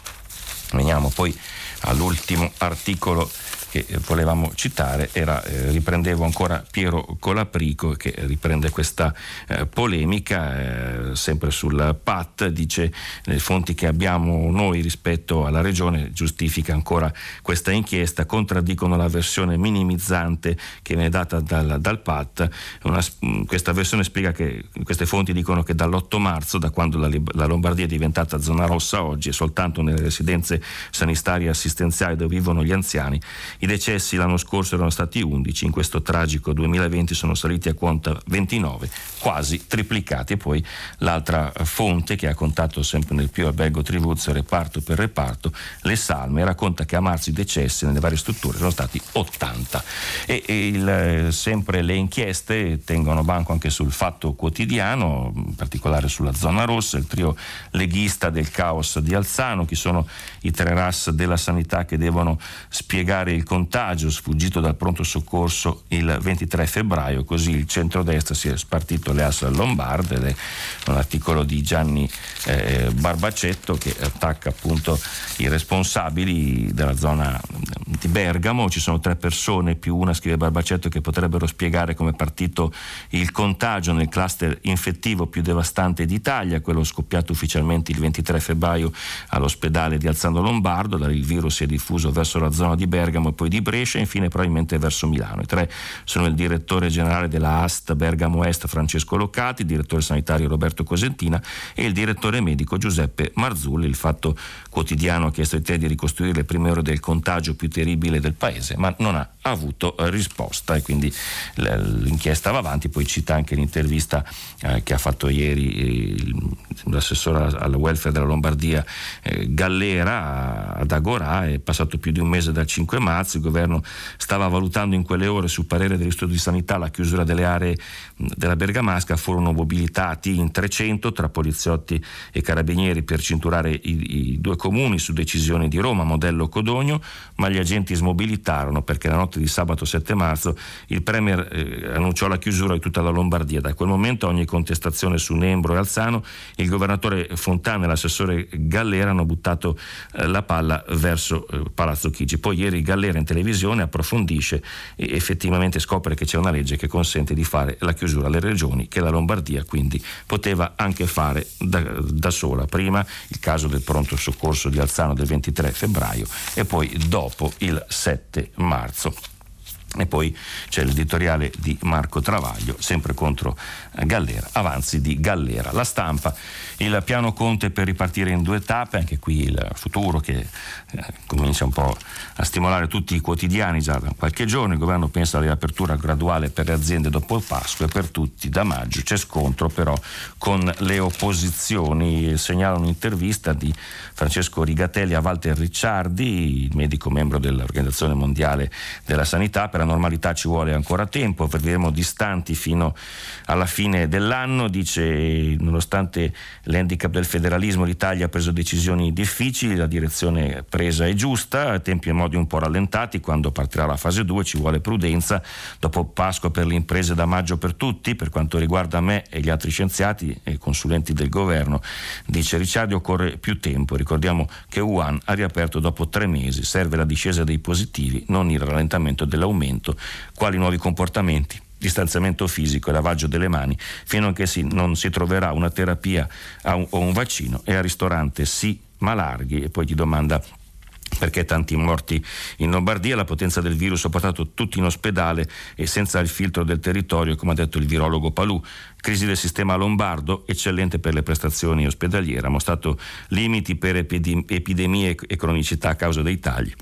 S3: Veniamo poi all'ultimo articolo che volevamo citare era, eh, riprendevo ancora Piero Colaprico che riprende questa eh, polemica eh, sempre sul PAT, dice le fonti che abbiamo noi rispetto alla regione giustifica ancora questa inchiesta, contraddicono la versione minimizzante che viene data dal, dal PAT, Una, mm, questa versione spiega che queste fonti dicono che dall'8 marzo, da quando la, la Lombardia è diventata zona rossa oggi, soltanto nelle residenze sanitarie assistenziali dove vivono gli anziani, i decessi l'anno scorso erano stati 11, in questo tragico 2020 sono saliti a quota 29, quasi triplicati. E poi l'altra fonte che ha contato sempre nel più albergo Trivuzzo, reparto per reparto, le salme, racconta che a marzo i decessi nelle varie strutture sono stati 80. E, e il, sempre le inchieste tengono banco anche sul fatto quotidiano, in particolare sulla zona rossa, il trio leghista del caos di Alzano, chi sono i tre RAS della sanità che devono spiegare il contagio sfuggito dal pronto soccorso il 23 febbraio, così il centrodestra si è spartito le asse lombarde ed è un articolo di Gianni eh, Barbacetto che attacca appunto i responsabili della zona di Bergamo, ci sono tre persone più una, scrive Barbacetto, che potrebbero spiegare come è partito il contagio nel cluster infettivo più devastante d'Italia, quello scoppiato ufficialmente il 23 febbraio all'ospedale di Alzano Lombardo, il virus si è diffuso verso la zona di Bergamo e poi di Brescia e infine probabilmente verso Milano. I tre sono il direttore generale della AST Bergamo Est Francesco Loccati, il direttore sanitario Roberto Cosentina e il direttore medico Giuseppe Marzulli. Il fatto quotidiano ha chiesto ai te di ricostruire le prime ore del contagio più terribile del paese, ma non ha avuto risposta e quindi l'inchiesta va avanti, poi cita anche l'intervista eh, che ha fatto ieri eh, l'assessore al welfare della Lombardia eh, Gallera ad Agorà, è passato più di un mese dal 5 marzo, il governo stava valutando in quelle ore sul parere dell'Istituto di Sanità la chiusura delle aree della Bergamasca, furono mobilitati in 300 tra poliziotti e carabinieri per cinturare i, i due comuni su decisione di Roma, modello Codogno, ma gli agenti smobilitarono perché la notte di sabato 7 marzo il Premier eh, annunciò la chiusura di tutta la Lombardia. Da quel momento ogni contestazione su Nembro e Alzano, il governatore Fontana e l'assessore Gallera hanno buttato eh, la palla verso eh, Palazzo Chigi. Poi ieri Gallera in televisione approfondisce e effettivamente scopre che c'è una legge che consente di fare la chiusura alle regioni che la Lombardia quindi poteva anche fare da, da sola. Prima il caso del pronto soccorso di Alzano del 23 febbraio e poi dopo il 7 marzo. E poi c'è l'editoriale di Marco Travaglio, sempre contro eh, Gallera, avanzi di Gallera. La stampa, il piano Conte per ripartire in due tappe, anche qui il futuro che eh, comincia un po' a stimolare tutti i quotidiani già da qualche giorno. Il governo pensa alla riapertura graduale per le aziende dopo il Pasqua e per tutti da maggio. C'è scontro però con le opposizioni. Segnala un'intervista di Francesco Rigatelli a Walter Ricciardi, medico membro dell'Organizzazione Mondiale della Sanità, per alla normalità ci vuole ancora tempo, vedremo distanti fino alla fine dell'anno, dice nonostante l'handicap del federalismo l'Italia ha preso decisioni difficili, la direzione presa è giusta, tempi e modi un po' rallentati, quando partirà la fase 2 ci vuole prudenza, dopo Pasqua per le imprese da maggio per tutti, per quanto riguarda me e gli altri scienziati e consulenti del governo, dice Ricciardi occorre più tempo, ricordiamo che Wuhan ha riaperto dopo tre mesi, serve la discesa dei positivi, non il rallentamento dell'aumento, quali nuovi comportamenti? distanziamento fisico e lavaggio delle mani, fino a che si, non si troverà una terapia o un vaccino e al ristorante sì, ma larghi e poi ti domanda perché tanti morti in Lombardia, la potenza del virus ha portato tutti in ospedale e senza il filtro del territorio, come ha detto il virologo Palù. Crisi del sistema lombardo, eccellente per le prestazioni ospedaliere, ha mostrato limiti per epidemie e cronicità a causa dei tagli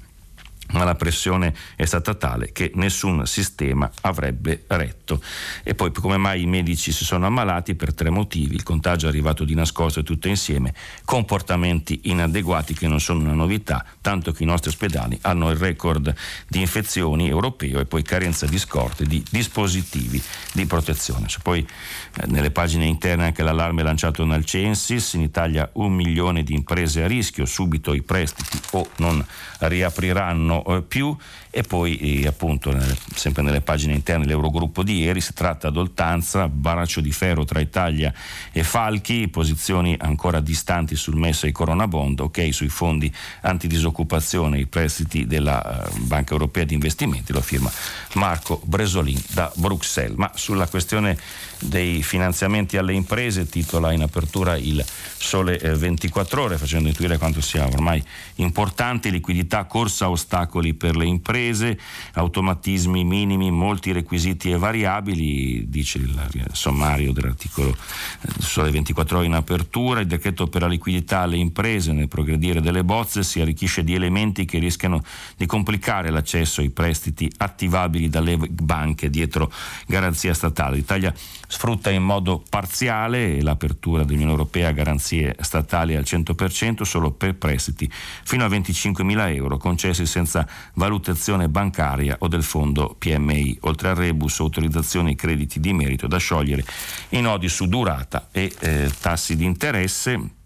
S3: ma la pressione è stata tale che nessun sistema avrebbe retto. E poi come mai i medici si sono ammalati? Per tre motivi. Il contagio è arrivato di nascosto e tutto insieme, comportamenti inadeguati che non sono una novità, tanto che i nostri ospedali hanno il record di infezioni europeo e poi carenza di scorte di dispositivi di protezione. C'è poi eh, nelle pagine interne anche l'allarme lanciato dal Censis, in Italia un milione di imprese a rischio, subito i prestiti o non riapriranno eh, più. E poi eh, appunto nelle, sempre nelle pagine interne l'Eurogruppo di ieri si tratta ad oltanza, baraccio di ferro tra Italia e Falchi, posizioni ancora distanti sul MES e i Corona Bond, ok sui fondi antidisoccupazione, i prestiti della uh, Banca Europea di Investimenti, lo firma Marco Bresolin da Bruxelles, ma sulla questione dei finanziamenti alle imprese titola in apertura il Sole 24 eh, ore facendo intuire quanto sia ormai importante liquidità, corsa a ostacoli per le imprese, automatismi minimi, molti requisiti e variabili, dice il sommario dell'articolo eh, Sole 24 ore in apertura, il decreto per la liquidità alle imprese nel progredire delle bozze si arricchisce di elementi che rischiano di complicare l'accesso ai prestiti attivabili dalle banche dietro garanzia statale. L'Italia sfrutta in modo parziale l'apertura dell'Unione Europea a garanzie statali al 100% solo per prestiti fino a 25 mila euro concessi senza valutazione bancaria o del fondo PMI, oltre al rebus autorizzazioni e crediti di merito da sciogliere i nodi su durata e eh, tassi di interesse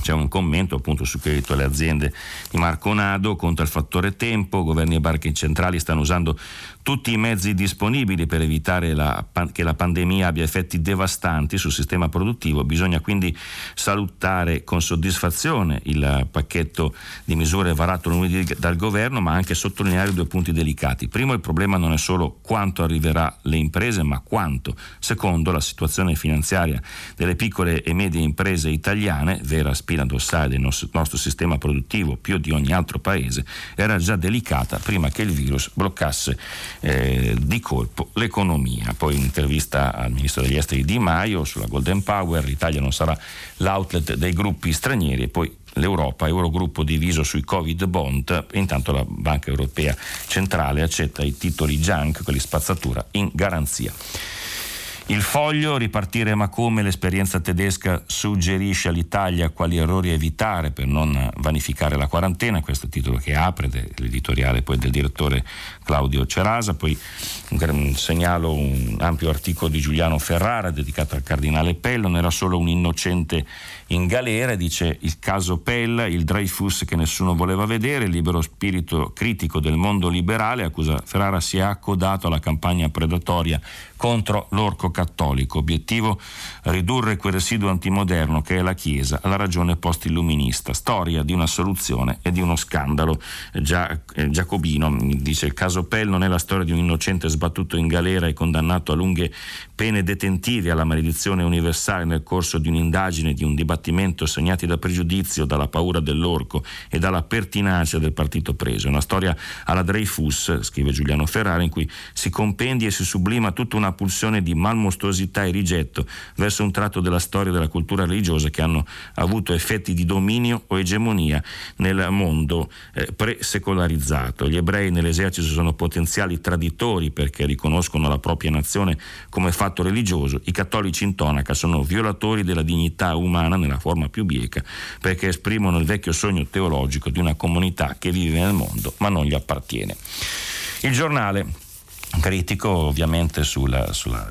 S3: c'è un commento appunto sul credito alle aziende di Marco Nado contro il fattore tempo, governi e banche centrali stanno usando tutti i mezzi disponibili per evitare la, che la pandemia abbia effetti devastanti sul sistema produttivo, bisogna quindi salutare con soddisfazione il pacchetto di misure varato lunedì dal governo, ma anche sottolineare due punti delicati. Primo, il problema non è solo quanto arriverà alle imprese, ma quanto. Secondo, la situazione finanziaria delle piccole e medie imprese italiane, vera spina dorsale del nostro, sistema produttivo più di ogni altro paese, era già delicata prima che il virus bloccasse eh, di colpo l'economia. Poi in intervista al ministro degli esteri Di Maio sulla Golden Power, l'Italia non sarà l'outlet dei gruppi stranieri e poi l'Europa, Eurogruppo diviso sui Covid bond, intanto la Banca Europea Centrale accetta i titoli junk, quelli spazzatura, in garanzia. Il foglio, ripartire ma come l'esperienza tedesca suggerisce all'Italia quali errori evitare per non vanificare la quarantena, questo è il titolo che apre, l'editoriale poi del direttore Claudio Cerasa, poi segnalo un ampio articolo di Giuliano Ferrara dedicato al cardinale Pell, non era solo un innocente in galera, dice il caso Pell, il Dreyfus che nessuno voleva vedere, il libero spirito critico del mondo liberale, accusa Ferrara si è accodato alla campagna predatoria contro l'orco cattolico. Obiettivo ridurre quel residuo antimoderno che è la Chiesa alla ragione post-illuminista. Storia di una soluzione e di uno scandalo. Gia, eh, Giacobino dice il caso Pell non è la storia di un innocente sbattuto in galera e condannato a lunghe pene detentive alla maledizione universale nel corso di un'indagine, di un dibattimento segnati da pregiudizio, dalla paura dell'orco e dalla pertinacia del partito preso. Una storia alla Dreyfus, scrive Giuliano Ferrara, in cui si compendia e si sublima tutta una pulsione di malmostosità e rigetto verso un tratto della storia e della cultura religiosa che hanno avuto effetti di dominio o egemonia nel mondo eh, pre-secolarizzato. Gli ebrei nell'esercito sono potenziali traditori perché riconoscono la propria nazione come fatto religioso, i cattolici in tonaca sono violatori della dignità umana nella forma più bieca perché esprimono il vecchio sogno teologico di una comunità che vive nel mondo ma non gli appartiene. Il giornale critico ovviamente sulla, sulla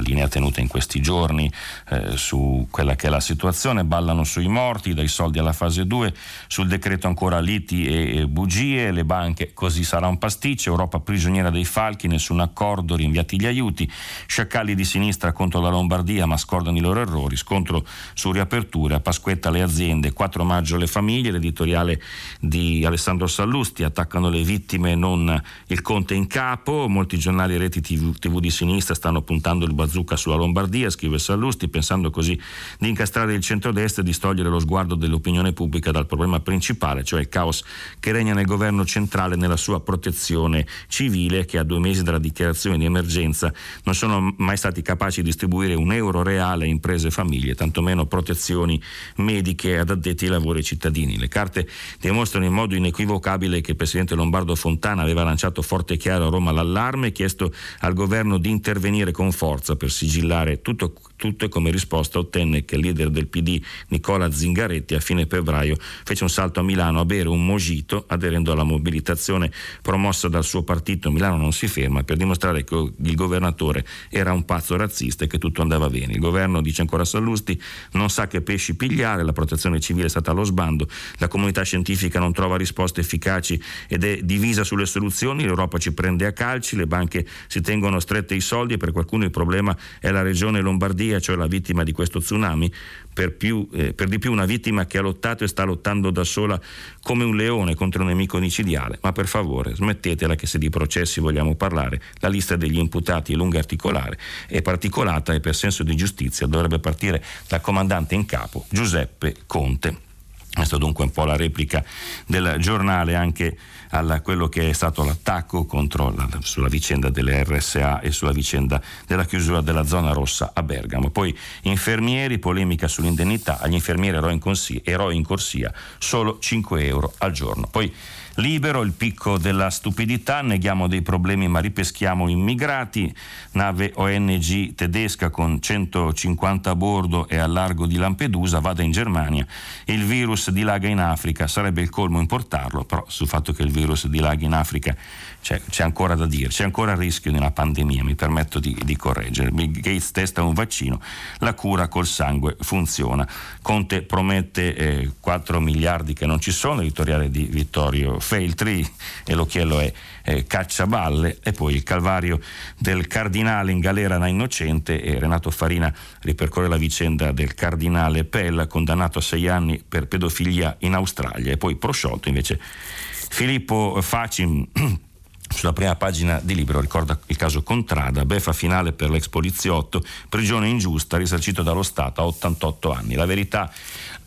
S3: linea tenuta in questi giorni eh, su quella che è la situazione, ballano sui morti, dai soldi alla fase 2, sul decreto ancora liti e, e bugie, le banche così sarà un pasticcio, Europa prigioniera dei falchi, nessun accordo, rinviati gli aiuti, sciacalli di sinistra contro la Lombardia ma scordano i loro errori, scontro su riaperture, a Pasquetta le aziende, 4 maggio le famiglie, l'editoriale di Alessandro Sallusti, attaccano le vittime non il conte in capo, molti giornali e reti TV, TV, di sinistra stanno puntando il bazooka sulla Lombardia, scrive Sallusti, pensando così di incastrare il centrodestra e di togliere lo sguardo dell'opinione pubblica dal problema principale, cioè il caos che regna nel governo centrale nella sua protezione civile, che a due mesi dalla dichiarazione di emergenza non sono mai stati capaci di distribuire un euro reale a imprese e famiglie, tantomeno protezioni mediche ad addetti ai lavori cittadini. Le carte dimostrano in modo inequivocabile che il presidente Lombardo Fontana aveva lanciato forte e chiaro a Roma l'allarme allarme e chiesto al governo di intervenire con forza per sigillare tutto, tutto e come risposta ottenne che il leader del PD Nicola Zingaretti a fine febbraio fece un salto a Milano a bere un mojito aderendo alla mobilitazione promossa dal suo partito Milano non si ferma per dimostrare che il governatore era un pazzo razzista e che tutto andava bene. Il governo, dice ancora Sallusti, non sa che pesci pigliare, la protezione civile è stata allo sbando, la comunità scientifica non trova risposte efficaci ed è divisa sulle soluzioni, l'Europa ci prende a calci, le banche si tengono strette i soldi e per qualcuno il problema è la regione Lombardia, cioè la vittima di questo tsunami, per, più, eh, per di più una vittima che ha lottato e sta lottando da sola come un leone contro un nemico micidiale. Ma per favore smettetela che se di processi vogliamo parlare, la lista degli imputati è lunga e articolare, è particolata e per senso di giustizia dovrebbe partire dal comandante in capo Giuseppe Conte. Questa dunque un po' la replica del giornale anche a quello che è stato l'attacco la, sulla vicenda delle RSA e sulla vicenda della chiusura della zona rossa a Bergamo. Poi infermieri, polemica sull'indennità, agli infermieri eroi in, corsia, eroi in corsia solo 5 euro al giorno. Poi Libero, il picco della stupidità, neghiamo dei problemi ma ripeschiamo immigrati, nave ONG tedesca con 150 a bordo e al largo di Lampedusa vada in Germania, il virus dilaga in Africa, sarebbe il colmo importarlo, però sul fatto che il virus dilaghi in Africa c'è, c'è, ancora da dire, c'è ancora il rischio di una pandemia, mi permetto di, di, correggere. Bill Gates testa un vaccino, la cura col sangue funziona. Conte promette eh, 4 miliardi che non ci sono, editoriale di Vittorio Feltri e l'occhiello è eh, cacciaballe e poi il calvario del cardinale in galera da innocente e Renato Farina ripercorre la vicenda del cardinale Pella condannato a sei anni per pedofilia in Australia e poi prosciolto invece Filippo Facim sulla prima pagina di Libero ricorda il caso Contrada, beffa finale per l'ex poliziotto, prigione ingiusta, risarcito dallo Stato a 88 anni. La verità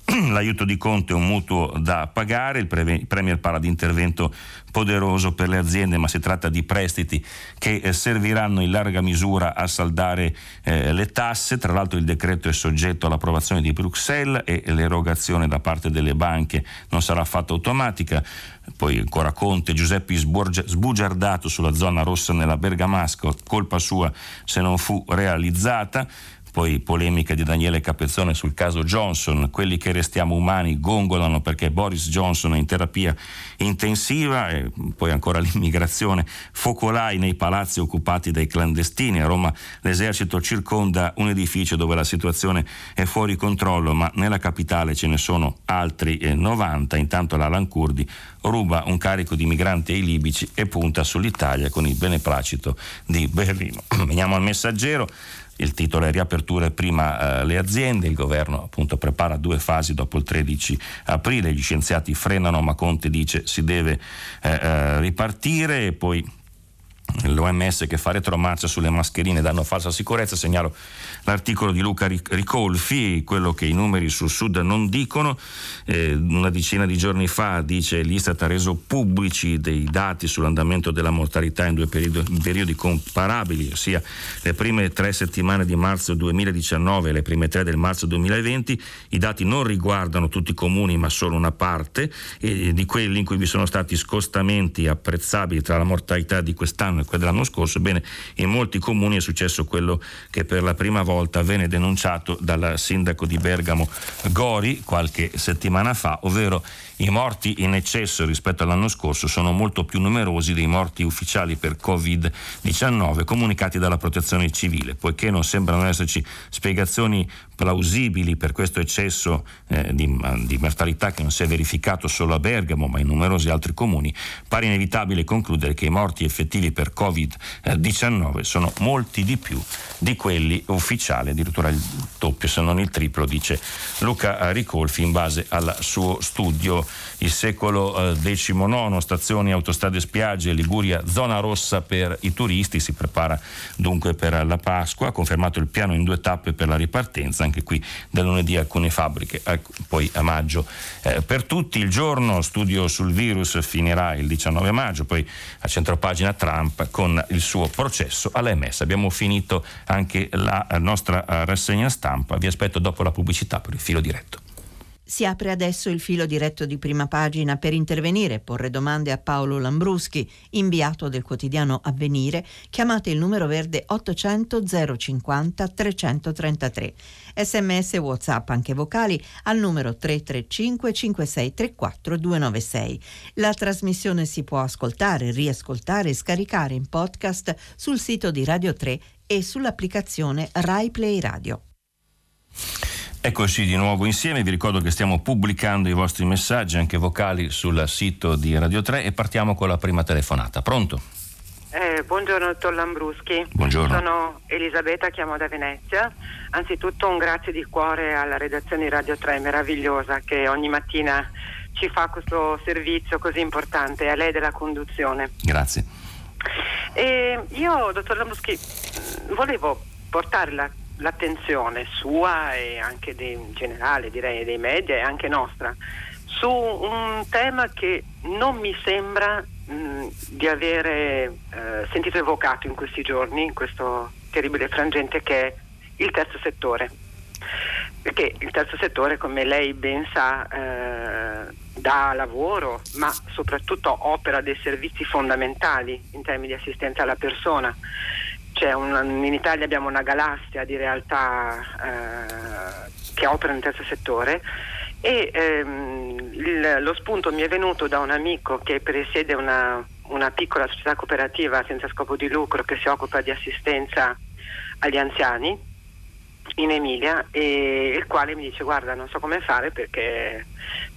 S3: l'aiuto di Conte è un mutuo da pagare, il Premier parla di intervento poderoso per le aziende, ma si tratta di prestiti che eh, serviranno in larga misura a saldare eh, le tasse. Tra l'altro il decreto è soggetto all'approvazione di Bruxelles e l'erogazione da parte delle banche non sarà fatta automatica. Poi ancora Conte, Giuseppe sbugiardato sulla zona rossa nella Bergamasco, colpa sua se non fu realizzata poi polemica di Daniele Capezzone sul caso Johnson, quelli che restiamo umani gongolano perché Boris Johnson è in terapia intensiva, e poi ancora l'immigrazione, focolai nei palazzi occupati dai clandestini, a Roma l'esercito circonda un edificio dove la situazione è fuori controllo, ma nella capitale ce ne sono altri 90, eh, intanto la Lancurdi ruba un carico di migranti ai libici e punta sull'Italia con il beneplacito di Berlino. Veniamo al messaggero. Il titolo è Riaperture prima eh, le aziende, il governo appunto prepara due fasi dopo il 13 aprile, gli scienziati frenano ma Conte dice si deve eh, eh ripartire e poi l'OMS che fa retromarcia sulle mascherine danno falsa sicurezza, segnalo l'articolo di Luca Ricolfi, quello che i numeri sul sud non dicono, eh, una decina di giorni fa dice l'Istat ha reso pubblici dei dati sull'andamento della mortalità in due periodi, in periodi comparabili, ossia le prime tre settimane di marzo 2019 e le prime tre del marzo 2020, i dati non riguardano tutti i comuni ma solo una parte e di quelli in cui vi sono stati scostamenti apprezzabili tra la mortalità di quest'anno quest'anno e quella dell'anno scorso, bene, in molti comuni è successo quello che per la prima volta venne denunciato dal sindaco di Bergamo Gori qualche settimana fa, ovvero i morti in eccesso rispetto all'anno scorso sono molto più numerosi dei morti ufficiali per Covid-19 comunicati dalla protezione civile, poiché non sembrano esserci spiegazioni plausibili per questo eccesso eh, di, di, mortalità che non si è verificato solo a Bergamo ma in numerosi altri comuni, pare inevitabile concludere che i morti effettivi per Covid-19 sono molti di più di quelli ufficiali, addirittura il doppio se non il triplo, dice Luca Ricolfi in base al suo studio il secolo XIX, eh, stazioni, autostrade, spiagge, Liguria, zona rossa per i turisti, si prepara dunque per la Pasqua, confermato il piano in due tappe per la ripartenza, anche qui da lunedì alcune fabbriche, poi a maggio eh, per tutti. Il giorno studio sul virus finirà il 19 maggio, poi a centropagina Trump con il suo processo all'MS. Abbiamo finito anche la nostra eh, rassegna stampa, vi aspetto dopo la pubblicità per il filo diretto.
S2: Si apre adesso il filo diretto di prima pagina per intervenire e porre domande a Paolo Lambruschi, inviato del quotidiano Avvenire. Chiamate il numero verde 800 050 333. Sms WhatsApp anche vocali al numero 335 5634 296. La trasmissione si può ascoltare, riascoltare e scaricare in podcast sul sito di Radio 3 e sull'applicazione Rai Play Radio.
S3: Eccoci di nuovo insieme, vi ricordo che stiamo pubblicando i vostri messaggi anche vocali sul sito di Radio 3 e partiamo con la prima telefonata. Pronto?
S1: Eh, buongiorno dottor Lambruschi.
S3: Buongiorno.
S1: Sono Elisabetta, chiamo da Venezia. Anzitutto un grazie di cuore alla redazione di Radio 3 meravigliosa che ogni mattina ci fa questo servizio così importante a lei della conduzione.
S3: Grazie.
S1: E io, dottor Lambruschi, volevo portare la l'attenzione sua e anche di, in generale direi dei media e anche nostra su un tema che non mi sembra mh, di avere eh, sentito evocato in questi giorni, in questo terribile frangente che è il terzo settore. Perché il terzo settore, come lei ben sa, eh, dà lavoro, ma soprattutto opera dei servizi fondamentali in termini di assistenza alla persona una, in Italia abbiamo una galassia di realtà eh, che operano nel terzo settore e ehm, il, lo spunto mi è venuto da un amico che presiede una, una piccola società cooperativa senza scopo di lucro che si occupa di assistenza agli anziani in Emilia e il quale mi dice guarda non so come fare perché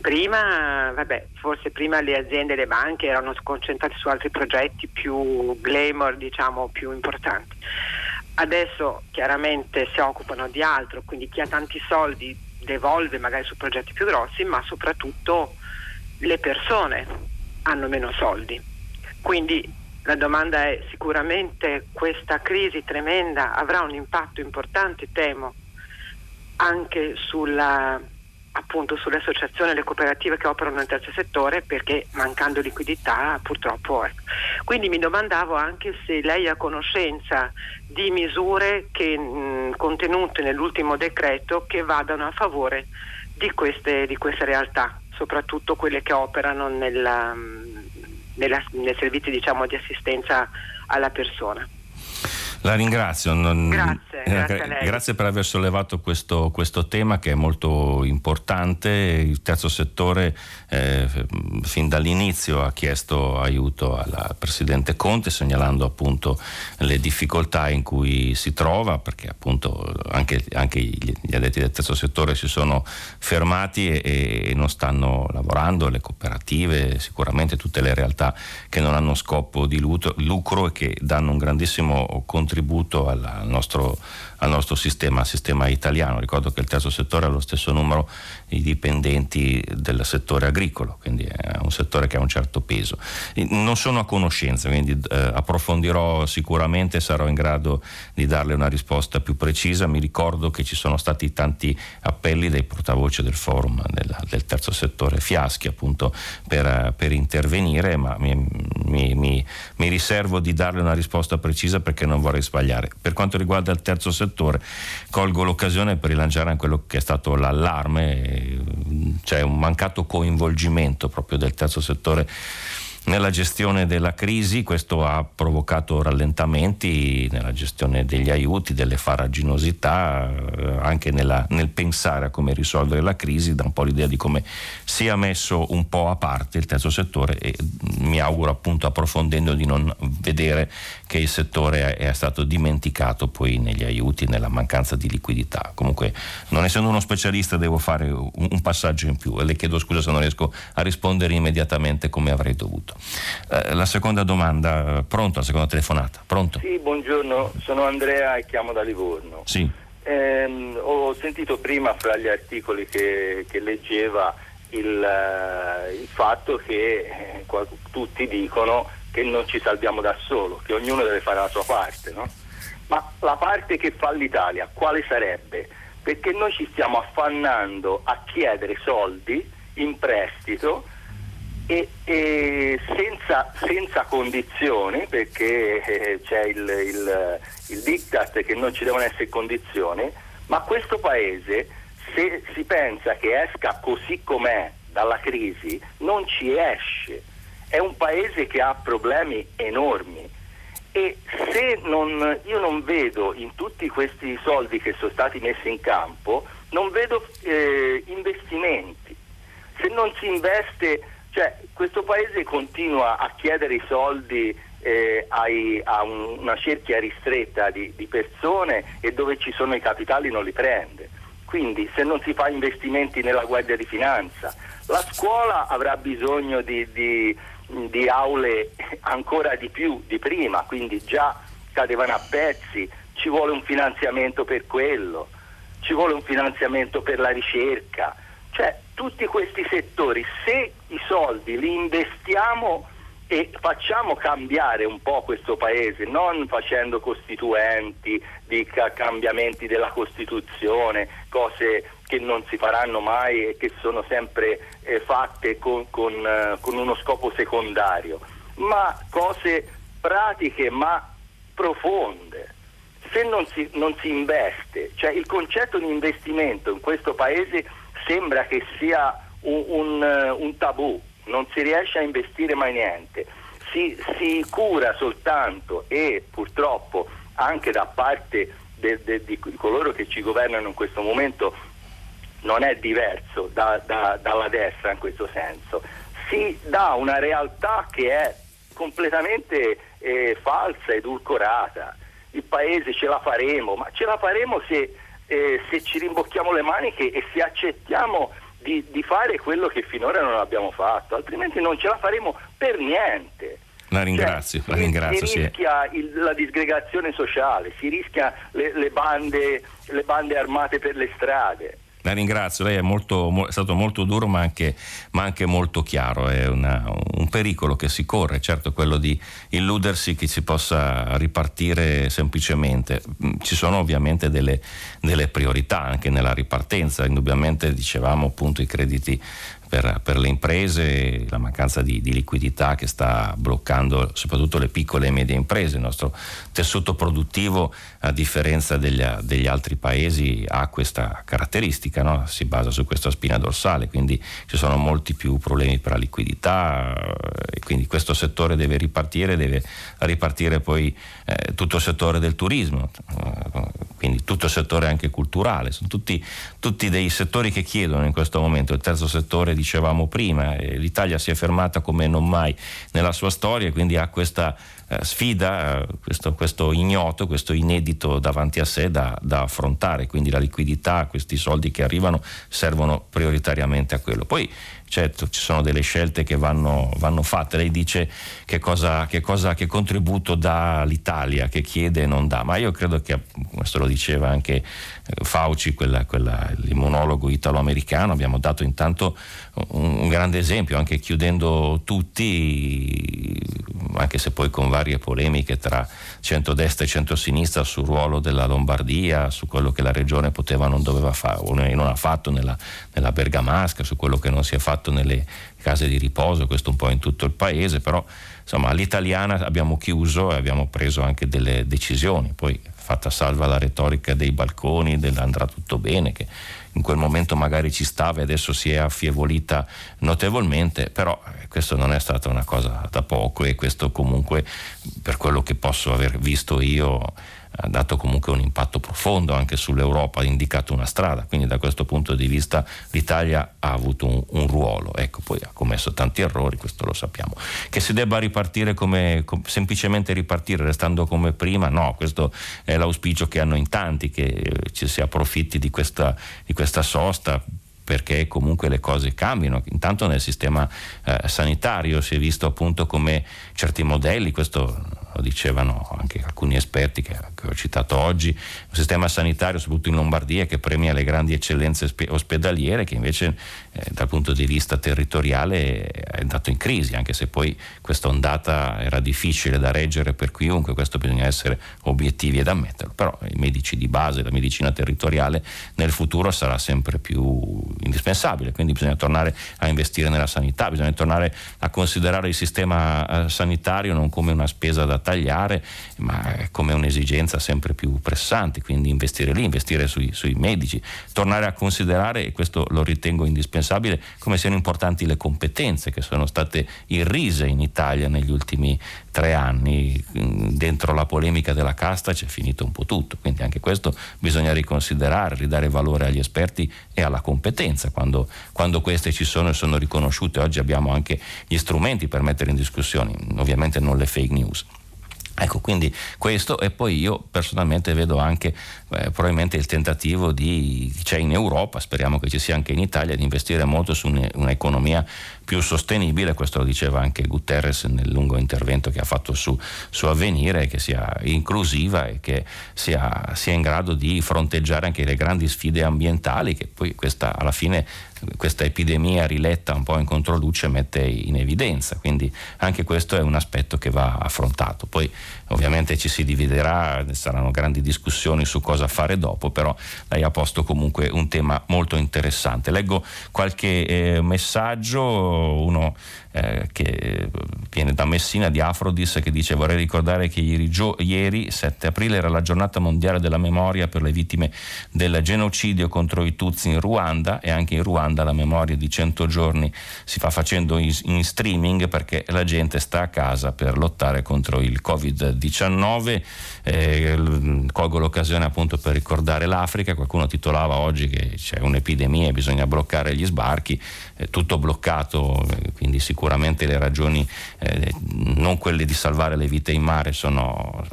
S1: prima vabbè forse prima le aziende e le banche erano concentrate su altri progetti più glamour diciamo più importanti. Adesso chiaramente si occupano di altro quindi chi ha tanti soldi devolve magari su progetti più grossi ma soprattutto le persone hanno meno soldi. Quindi la domanda è sicuramente questa crisi tremenda avrà un impatto importante, temo, anche sulla, appunto, sulle associazioni e le cooperative che operano nel terzo settore perché mancando liquidità purtroppo ecco. Quindi mi domandavo anche se lei ha conoscenza di misure che, mh, contenute nell'ultimo decreto che vadano a favore di queste, di queste realtà, soprattutto quelle che operano nella, nella, nei servizi diciamo, di assistenza alla persona.
S3: La ringrazio.
S1: Non... Grazie,
S3: eh, grazie, grazie, per aver sollevato questo, questo, tema che è molto importante. Il terzo settore eh, fin dall'inizio ha chiesto aiuto al Presidente Conte segnalando appunto le difficoltà in cui si trova perché appunto anche, anche gli addetti del terzo settore si sono fermati e, e non stanno lavorando, le cooperative, sicuramente tutte le realtà che non hanno scopo di lucro e che danno un grandissimo contributo contributo al nostro, al nostro sistema, al sistema italiano. Ricordo che il terzo settore ha lo stesso numero di dipendenti del settore agricolo, quindi è un settore che ha un certo peso. Non sono a conoscenza, quindi eh, approfondirò sicuramente sarò in grado di darle una risposta più precisa. Mi ricordo che ci sono stati tanti appelli dai portavoce del forum del, del terzo settore Fiaschi appunto per, per intervenire, ma mi, mi, mi, mi riservo di darle una risposta precisa perché non vorrei sbagliare. Per quanto riguarda il terzo settore, colgo l'occasione per rilanciare anche quello che è stato l'allarme, c'è un mancato coinvolgimento proprio del terzo settore nella gestione della crisi, questo ha provocato rallentamenti nella gestione degli aiuti, delle faraginosità, eh, anche nella, nel pensare a come risolvere la crisi, dà un po' l'idea di come sia messo un po' a parte il terzo settore e mi auguro appunto approfondendo di non vedere che il settore è stato dimenticato poi negli aiuti, nella mancanza di liquidità. Comunque non essendo uno specialista devo fare un passaggio in più e le chiedo scusa se non riesco a rispondere immediatamente come avrei dovuto. Eh, la seconda domanda, pronto? La seconda telefonata, pronto?
S4: Sì, buongiorno, sono Andrea e chiamo da Livorno.
S3: Sì.
S4: Eh, ho sentito prima fra gli articoli che, che leggeva il, uh, il, fatto che eh, tutti dicono che non ci salviamo da solo, che ognuno deve fare la sua parte, no? Ma la parte che fa l'Italia quale sarebbe? Perché noi ci stiamo affannando a chiedere soldi in prestito e, e senza, senza, condizioni, perché eh, c'è il, il, il diktat che non ci devono essere condizioni, ma questo paese se si pensa che esca così com'è dalla crisi non ci esce è un paese che ha problemi enormi e se non, io non vedo in tutti questi soldi che sono stati messi in campo, non vedo eh, investimenti. Se non si investe, cioè questo paese continua a chiedere i soldi eh, ai, a un, una cerchia ristretta di, di persone e dove ci sono i capitali non li prende. Quindi se non si fa investimenti nella Guardia di Finanza, la scuola avrà bisogno di, di di aule ancora di più di prima, quindi già cadevano a pezzi, ci vuole un finanziamento per quello, ci vuole un finanziamento per la ricerca, cioè tutti questi settori, se i soldi li investiamo e facciamo cambiare un po' questo paese, non facendo costituenti, di cambiamenti della Costituzione, cose che non si faranno mai e che sono sempre eh, fatte con, con, eh, con uno scopo secondario, ma cose pratiche ma profonde. Se non si, non si investe, cioè il concetto di investimento in questo paese sembra che sia un, un, eh, un tabù, non si riesce a investire mai niente, si, si cura soltanto e purtroppo anche da parte de, de, di coloro che ci governano in questo momento non è diverso da, da, dalla destra in questo senso, si dà una realtà che è completamente eh, falsa, edulcorata. Il paese ce la faremo, ma ce la faremo se, eh, se ci rimbocchiamo le maniche e se accettiamo di, di, fare quello che finora non abbiamo fatto, altrimenti non ce la faremo per niente.
S3: La ringrazio, cioè, la ringrazio.
S4: Si rischia sì. il, la disgregazione sociale, si rischia le, le, bande, le bande armate per le strade.
S3: La ringrazio, lei è, molto, è, stato molto duro ma anche, ma anche molto chiaro, è una, un pericolo che si corre, certo quello di illudersi che si possa ripartire semplicemente. Mm, ci sono ovviamente delle, delle priorità anche nella ripartenza, indubbiamente dicevamo appunto i crediti per, per, le imprese, la mancanza di, di, liquidità che sta bloccando soprattutto le piccole e medie imprese. Il nostro tessuto produttivo, a differenza degli, degli altri paesi, ha questa caratteristica, no? si basa su questa spina dorsale, quindi ci sono molti più problemi per la liquidità e quindi questo settore deve ripartire, deve ripartire poi eh, tutto il settore del turismo, quindi tutto il settore anche culturale, sono tutti, tutti dei settori che chiedono in questo momento il terzo settore dicevamo prima, l'Italia si è fermata come non mai nella sua storia e quindi ha questa eh, sfida, eh, questo, questo, ignoto, questo inedito davanti a sé da, da, affrontare, quindi la liquidità, questi soldi che arrivano servono prioritariamente a quello. Poi certo ci sono delle scelte che vanno, vanno fatte, lei dice che, cosa, che, cosa, che contributo dà l'Italia, che chiede e non dà, ma io credo che, questo lo diceva anche Fauci, quella, quella, l'immunologo italo-americano, abbiamo dato intanto un, un grande esempio, anche chiudendo tutti, anche se poi con varie polemiche tra centrodestra e centrosinistra sul ruolo della Lombardia, su quello che la regione poteva o non doveva fare, o non ha fatto nella, nella Bergamasca, su quello che non si è fatto nelle case di riposo, questo un po' in tutto il paese, però insomma all'italiana abbiamo chiuso e abbiamo preso anche delle decisioni, poi fatta salva la retorica dei balconi, dell'andrà tutto bene, che in quel momento magari ci stava e adesso si è affievolita notevolmente, però eh, questo non è stata una cosa da poco e questo comunque per quello che posso aver visto io ha dato comunque un impatto profondo anche sull'Europa, ha indicato una strada, quindi da questo punto di vista l'Italia ha avuto un, un ruolo, ecco, poi ha commesso tanti errori, questo lo sappiamo. Che si debba ripartire come, com, semplicemente ripartire restando come prima, no, questo è l'auspicio che hanno in tanti, che eh, ci si approfitti di questa, di questa sosta perché comunque le cose cambiano. Intanto nel sistema eh, sanitario si è visto appunto come certi modelli, questo lo dicevano anche alcuni esperti che, che, ho citato oggi, un sistema sanitario soprattutto in Lombardia che premia le grandi eccellenze ospedaliere che invece eh, dal punto di vista territoriale è andato in crisi, anche se poi questa ondata era difficile da reggere per chiunque, questo bisogna essere obiettivi ed ammetterlo, però i medici di base, la medicina territoriale nel futuro sarà sempre più indispensabile, quindi bisogna tornare a investire nella sanità, bisogna tornare a considerare il sistema eh, sanitario non come una spesa da tagliare, ma come un'esigenza sempre più pressante, quindi investire lì, investire sui, sui medici, tornare a considerare, e questo lo ritengo indispensabile, come siano importanti le competenze che sono state irrise in Italia negli ultimi tre anni. Dentro la polemica della casta c'è finito un po' tutto, quindi anche questo bisogna riconsiderare, ridare valore agli esperti e alla competenza quando, quando queste ci sono e sono riconosciute. Oggi abbiamo anche gli strumenti per mettere in discussione, ovviamente non le fake news. Ecco, quindi questo e poi io personalmente vedo anche eh, probabilmente il tentativo di, c'è in Europa, speriamo che ci sia anche in Italia, di investire molto su un'economia più sostenibile, questo lo diceva anche Guterres nel lungo intervento che ha fatto su, su Avvenire, che sia inclusiva e che sia, sia in grado di fronteggiare anche le grandi sfide ambientali che poi questa alla fine questa epidemia riletta un po' in controluce mette in evidenza, quindi anche questo è un aspetto che va affrontato. Poi ovviamente ci si dividerà, saranno grandi discussioni su cosa fare dopo, però lei ha posto comunque un tema molto interessante. Leggo qualche eh, messaggio, uno eh, che viene da Messina di Afrodis che dice vorrei ricordare che ieri, gio- ieri 7 aprile era la giornata mondiale della memoria per le vittime del genocidio contro i Tutsi in Ruanda e anche in Ruanda la memoria di 100 giorni si fa facendo in, in streaming perché la gente sta a casa per lottare contro il Covid-19 eh, colgo l'occasione appunto per ricordare l'Africa. Qualcuno titolava oggi che c'è un'epidemia e bisogna bloccare gli sbarchi tutto bloccato eh, quindi sicuramente le ragioni, eh, non quelle di salvare le vite in mare, sono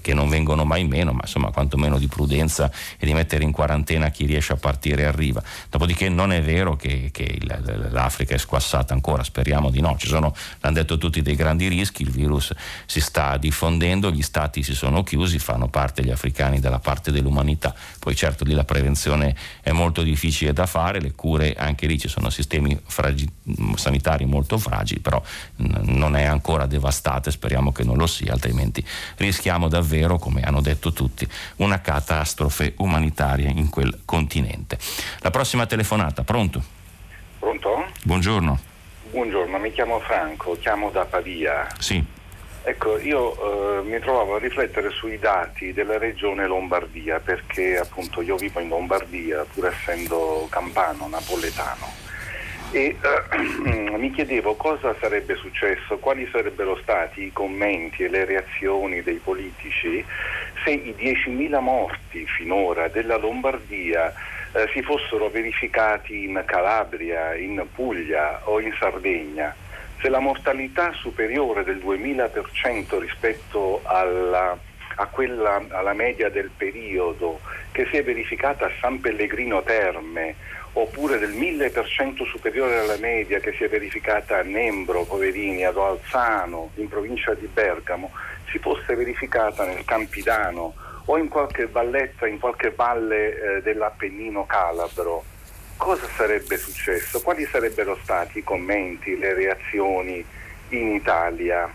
S3: che non vengono mai meno, ma insomma quantomeno di prudenza e di mettere in quarantena chi riesce a partire e arriva. Dopodiché non è vero che, che l'Africa è squassata ancora, speriamo di no, ci sono, l'hanno detto tutti, dei grandi rischi, il virus si sta diffondendo, gli stati si sono chiusi, fanno parte gli africani dalla parte dell'umanità, poi certo lì la prevenzione è molto difficile da fare, le cure anche lì ci sono sistemi fragi- sanitari molto fragili, però non è ancora devastate, speriamo che non lo sia, altrimenti rischia rischiamo davvero, come hanno detto tutti, una catastrofe umanitaria in quel continente. La prossima telefonata, pronto?
S5: Pronto?
S3: Buongiorno.
S5: Buongiorno, mi chiamo Franco, chiamo da Pavia.
S3: Sì.
S5: Ecco, io eh, mi trovavo a riflettere sui dati della regione Lombardia perché appunto io vivo in Lombardia pur essendo campano, napoletano e uh, mi chiedevo cosa sarebbe successo, quali sarebbero stati i commenti e le reazioni dei politici se i 10.000 morti finora della Lombardia uh, si fossero verificati in Calabria, in Puglia o in Sardegna, se la mortalità superiore del 2000% rispetto alla, a quella, alla media del periodo che si è verificata a San Pellegrino Terme oppure del 1000% superiore alla media che si è verificata a Nembro, Poverini, ad Alzano, in provincia di Bergamo, si fosse verificata nel Campidano o in qualche valletta, in qualche valle eh, dell'Appennino Calabro, cosa sarebbe successo? Quali sarebbero stati i commenti, le reazioni in Italia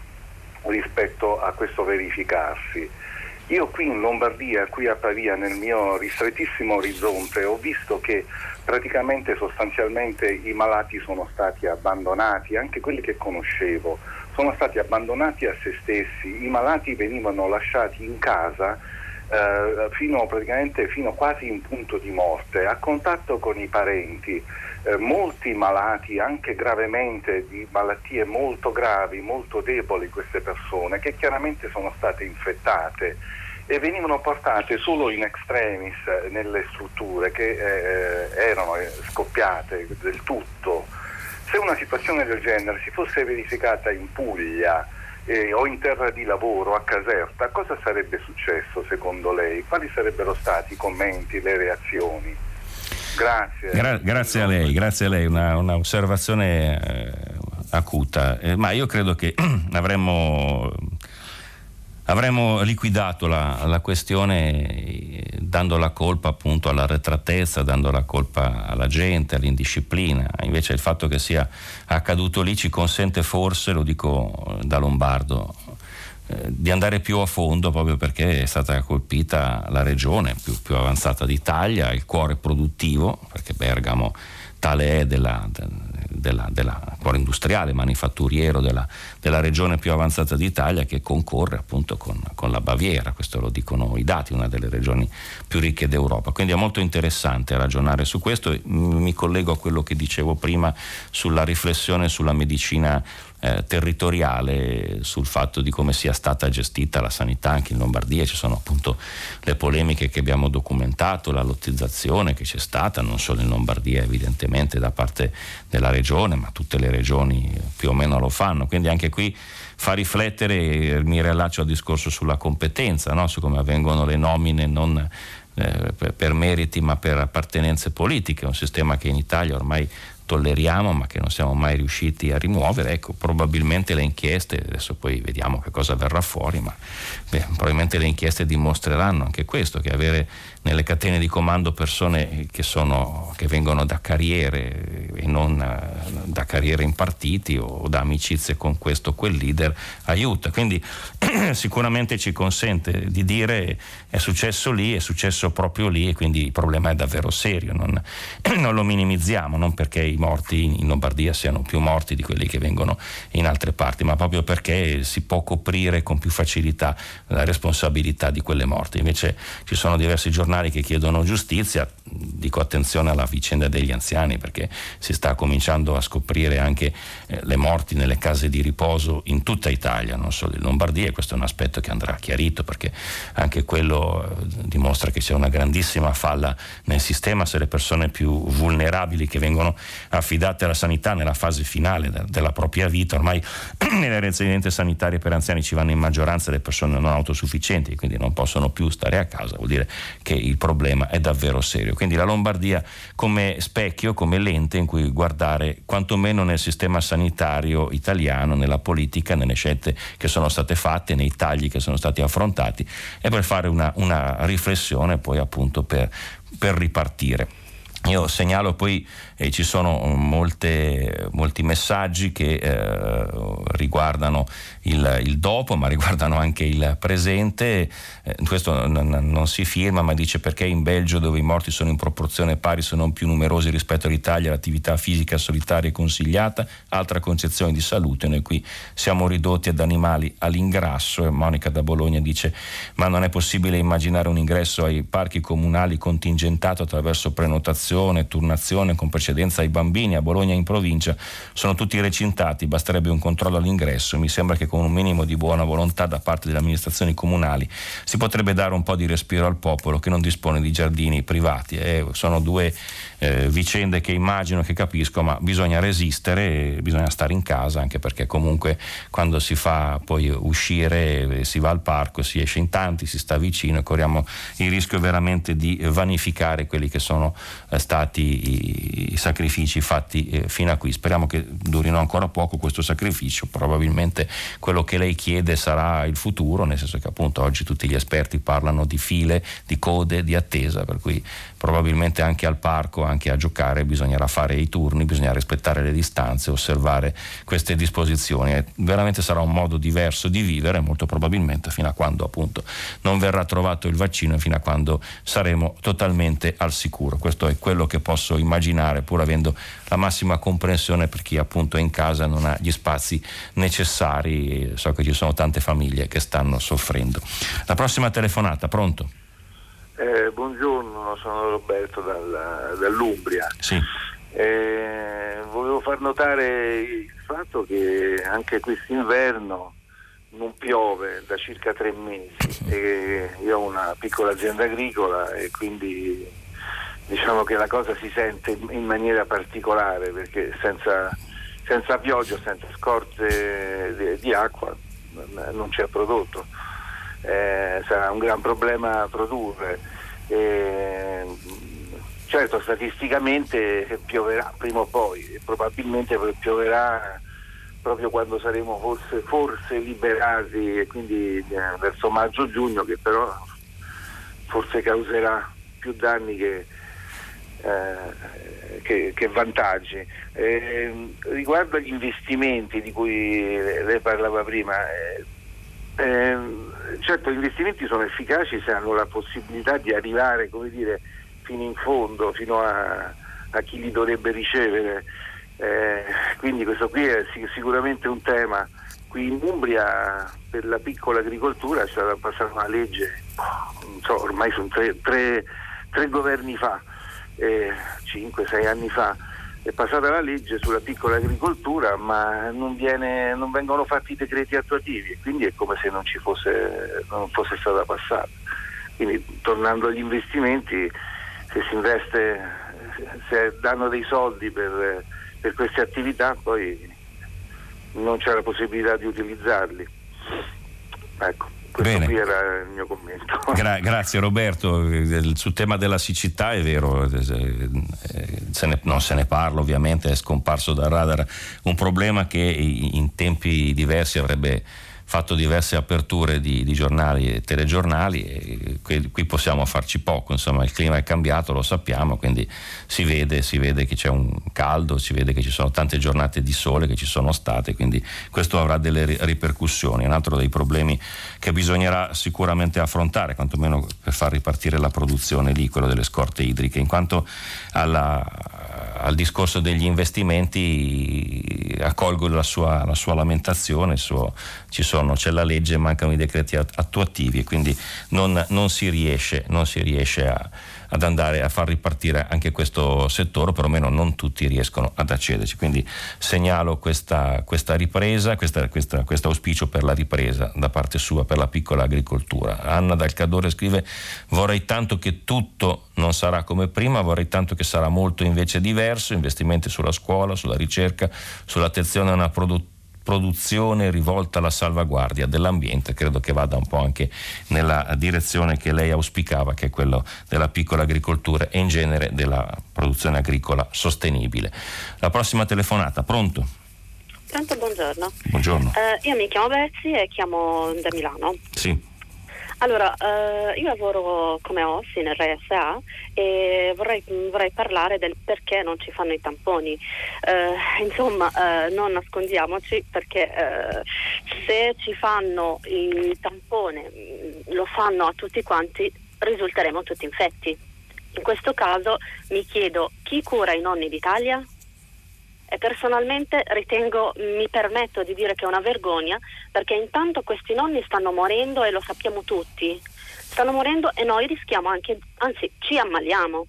S5: rispetto a questo verificarsi? Io qui in Lombardia, qui a Pavia, nel mio ristrettissimo orizzonte, ho visto che praticamente sostanzialmente i malati sono stati abbandonati, anche quelli che conoscevo, sono stati abbandonati a se stessi, i malati venivano lasciati in casa eh, fino fino quasi in punto di morte, a contatto con i parenti, eh, molti malati anche gravemente di malattie molto gravi, molto deboli queste persone che chiaramente sono state infettate e venivano portate solo in extremis nelle strutture che eh, erano eh, scoppiate del tutto. Se una situazione del genere si fosse verificata in Puglia eh, o in terra di lavoro a Caserta, cosa sarebbe successo secondo lei? Quali sarebbero stati i commenti, le reazioni?
S3: Grazie. Gra- grazie a lei, grazie a lei, una, una osservazione eh, acuta, eh, ma io credo che avremmo, avremmo liquidato la, la, questione eh, dando la colpa appunto alla retratezza, dando la colpa alla gente, all'indisciplina, invece il fatto che sia accaduto lì ci consente forse, lo dico da Lombardo, eh, di andare più a fondo proprio perché è stata colpita la regione più, più avanzata d'Italia, il cuore produttivo, perché Bergamo tale è della, della, della cuore industriale, manifatturiero della, della, regione più avanzata d'Italia che concorre appunto con, con, la Baviera, questo lo dicono i dati, una delle regioni più ricche d'Europa. Quindi è molto interessante ragionare su questo. Mi collego a quello che dicevo prima sulla riflessione sulla medicina eh, territoriale sul fatto di come sia stata gestita la sanità anche in Lombardia, ci sono appunto le polemiche che abbiamo documentato, la lottizzazione che c'è stata non solo in Lombardia evidentemente da parte della regione, ma tutte le regioni più o meno lo fanno, quindi anche qui fa riflettere, mi riallaccio al discorso sulla competenza, no? su come avvengono le nomine non eh, per meriti ma per appartenenze politiche, un sistema che in Italia ormai tolleriamo ma che non siamo mai riusciti a rimuovere, ecco probabilmente le inchieste, adesso poi vediamo che cosa verrà fuori, ma beh, probabilmente le inchieste dimostreranno anche questo, che avere nelle catene di comando persone che, sono, che vengono da carriere e non eh, da carriere in partiti o da amicizie con questo o quel leader aiuta. Quindi sicuramente ci consente di dire è successo lì, è successo proprio lì e quindi il problema è davvero serio, non, non lo minimizziamo, non perché i morti in Lombardia siano più morti di quelli che vengono in altre parti, ma proprio perché si può coprire con più facilità la responsabilità di quelle morti. Invece ci sono diversi giornali che chiedono giustizia, dico attenzione alla vicenda degli anziani perché si sta cominciando a scoprire anche eh, le morti nelle case di riposo in tutta Italia, non solo in Lombardia, e questo è un aspetto che andrà chiarito perché anche quello eh, dimostra che c'è una grandissima falla nel sistema se le persone più vulnerabili che vengono affidate alla sanità nella fase finale de- della propria vita, ormai nelle residenze sanitarie per anziani ci vanno in maggioranza le persone non autosufficienti, quindi non possono più stare a casa, vuol dire che il problema è davvero serio. Quindi la Lombardia come specchio, come lente in cui guardare quantomeno nel sistema sanitario italiano, nella politica, nelle scelte che sono state fatte, nei tagli che sono stati affrontati e per fare una, una riflessione poi appunto per, per ripartire. Io segnalo poi e ci sono molte, molti messaggi che eh, riguardano il, il, dopo, ma riguardano anche il presente. Eh, questo n- n- non si firma, ma dice perché in Belgio, dove i morti sono in proporzione pari, sono più numerosi rispetto all'Italia, l'attività fisica solitaria è consigliata. Altra concezione di salute, noi qui siamo ridotti ad animali all'ingrasso. E Monica da Bologna dice: Ma non è possibile immaginare un ingresso ai parchi comunali contingentato attraverso prenotazione, turnazione, con precedenza ai bambini a Bologna in provincia sono tutti recintati, basterebbe un controllo all'ingresso. Mi sembra che con un minimo di buona volontà da parte delle amministrazioni comunali si potrebbe dare un po' di respiro al popolo che non dispone di giardini privati. Eh, sono due eh, vicende che immagino, che capisco, ma bisogna resistere, bisogna stare in casa anche perché comunque quando si fa poi uscire, si va al parco, si esce in tanti, si sta vicino e corriamo il rischio veramente di vanificare quelli che sono eh, stati i, i, sacrifici fatti eh, fino a qui. Speriamo che durino ancora poco questo sacrificio, probabilmente quello che lei chiede sarà il futuro, nel senso che appunto oggi tutti gli esperti parlano di file, di code, di attesa, per cui probabilmente anche al parco, anche a giocare bisognerà fare i turni, bisogna rispettare le distanze, osservare queste disposizioni. E veramente sarà un modo diverso di vivere, molto probabilmente fino a quando appunto non verrà trovato il vaccino e fino a quando saremo totalmente al sicuro. Questo è quello che posso immaginare, pur avendo la massima comprensione per chi appunto è in casa non ha gli spazi necessari. So che ci sono tante famiglie che stanno soffrendo. La prossima telefonata, pronto?
S6: Eh, buongiorno, sono Roberto dal, dall'Umbria.
S3: Sì.
S6: Eh, volevo far notare il fatto che anche quest'inverno non piove da circa tre mesi e io ho una piccola azienda agricola e quindi diciamo che la cosa si sente in maniera particolare perché senza, senza pioggia, senza scorte di, di acqua non c'è prodotto. Eh, sarà un gran problema produrre. Eh, certo, statisticamente pioverà prima o poi, probabilmente pioverà proprio quando saremo forse, forse liberati e quindi eh, verso maggio-giugno che però forse causerà più danni che, eh, che, che vantaggi. Eh, riguardo agli investimenti di cui lei parlava prima, eh, ehm, certo gli investimenti sono efficaci se hanno la possibilità di arrivare dire, fino in fondo, fino a, a chi li dovrebbe ricevere. Eh, quindi questo qui è sicuramente un tema. Qui in Umbria per la piccola agricoltura è stata passata una legge, so, ormai sono tre, tre, tre governi fa, eh, 5-6 anni fa, è passata la legge sulla piccola agricoltura ma non, viene, non vengono fatti i decreti attuativi e quindi è come se non ci fosse, non fosse stata passata. Quindi tornando agli investimenti, se si investe, se danno dei soldi per per queste attività poi non c'è la possibilità di utilizzarli. Ecco. Questo Bene. qui era il mio commento.
S3: Gra- grazie Roberto. Sul tema della siccità è vero, eh, se ne, non se ne parla ovviamente, è scomparso dal radar un problema che in tempi diversi avrebbe fatto diverse aperture di, di giornali e telegiornali e qui, qui, possiamo farci poco, insomma il clima è cambiato, lo sappiamo, quindi si vede, si vede che c'è un caldo, si vede che ci sono tante giornate di sole che ci sono state, quindi questo avrà delle ripercussioni. Un altro dei problemi che bisognerà sicuramente affrontare, quantomeno per far ripartire la produzione lì, quello delle scorte idriche, in quanto alla, al discorso degli investimenti accolgo la sua, la sua lamentazione, suo, sono, c'è la legge, mancano i decreti attuativi e quindi non, non si riesce, non si riesce a, ad andare a far ripartire anche questo settore, perlomeno non tutti riescono ad accederci. Quindi segnalo questa, questa ripresa, questo auspicio per la ripresa da parte sua per la piccola agricoltura. Anna Dal Cadore scrive vorrei tanto che tutto non sarà come prima, vorrei tanto che sarà molto invece diverso, investimenti sulla scuola, sulla ricerca, sull'attenzione a una produttività produzione rivolta alla salvaguardia dell'ambiente, credo che vada un po' anche nella direzione che lei auspicava, che è quello della piccola agricoltura e in genere della produzione agricola sostenibile. La prossima telefonata, pronto?
S7: Pronto, buongiorno.
S3: Buongiorno.
S7: Uh, io mi chiamo Betsy e chiamo da Milano.
S3: Sì.
S7: Allora, eh, io lavoro come OSSI nel RSA e vorrei, vorrei, parlare del perché non ci fanno i tamponi. Eh, insomma, eh, non nascondiamoci perché eh, se ci fanno il tampone, mm, lo fanno a tutti quanti, risulteremo tutti infetti. In questo caso mi chiedo chi cura i nonni d'Italia? E personalmente ritengo, mi permetto di dire che è una vergogna perché intanto questi nonni stanno morendo e lo sappiamo tutti, stanno morendo e noi rischiamo anche, anzi ci ammaliamo.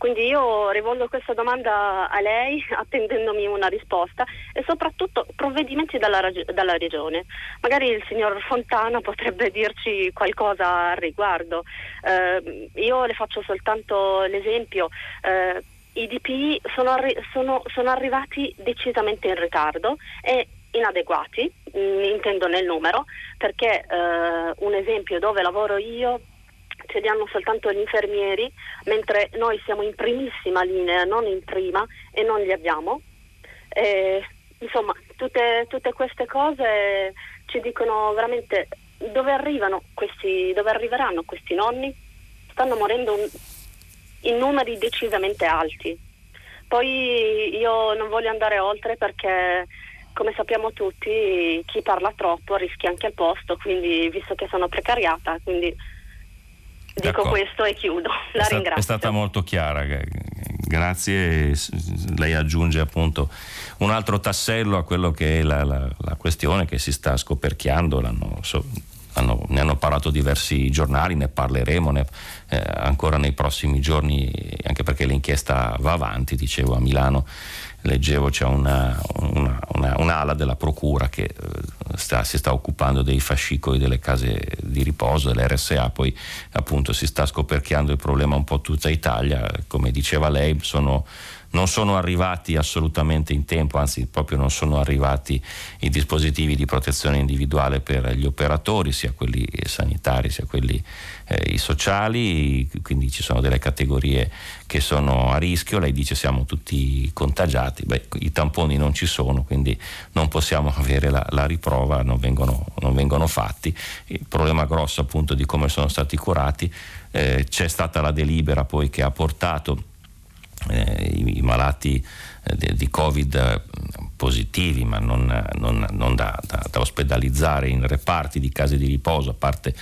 S7: Quindi io rivolgo questa domanda a lei attendendomi una risposta e soprattutto provvedimenti dalla, dalla, regione. Magari il signor Fontana potrebbe dirci qualcosa al riguardo. Eh, io le faccio soltanto l'esempio. Eh, i DPI sono, arri- sono, sono arrivati decisamente in ritardo e inadeguati, mm, intendo nel numero, perché eh, un esempio dove lavoro io ce li hanno soltanto gli infermieri, mentre noi siamo in primissima linea, non in prima, e non li abbiamo. E, insomma, tutte, tutte, queste cose ci dicono veramente dove, questi, dove arriveranno questi nonni. Stanno morendo un, in numeri decisamente alti. Poi io non voglio andare oltre perché come sappiamo tutti chi parla troppo rischia anche il posto, quindi visto che sono precariata, quindi Dico questo e chiudo. La
S3: è sta-
S7: ringrazio.
S3: È stata molto chiara, grazie. Lei aggiunge appunto un altro tassello a quello che è la, la, la questione che si sta scoperchiando. So, hanno, ne hanno parlato diversi giornali, ne parleremo ne, eh, ancora nei prossimi giorni, anche perché l'inchiesta va avanti, dicevo a Milano leggevo c'è una, una, una, un'ala della procura che eh, sta, si sta occupando dei fascicoli delle case di riposo, dell'RSA, poi appunto si sta scoperchiando il problema un po' tutta Italia, come diceva lei sono non sono arrivati assolutamente in tempo, anzi proprio non sono arrivati i dispositivi di protezione individuale per gli operatori, sia quelli sanitari sia quelli eh, sociali, quindi ci sono delle categorie che sono a rischio, lei dice siamo tutti contagiati, Beh, i tamponi non ci sono, quindi non possiamo avere la, la riprova, non vengono, non vengono, fatti. Il problema grosso appunto di come sono stati curati, eh, c'è stata la delibera poi che ha portato i, i, malati eh, di Covid eh, positivi, ma non, non, non da, da, da, ospedalizzare in reparti di case di riposo, a parte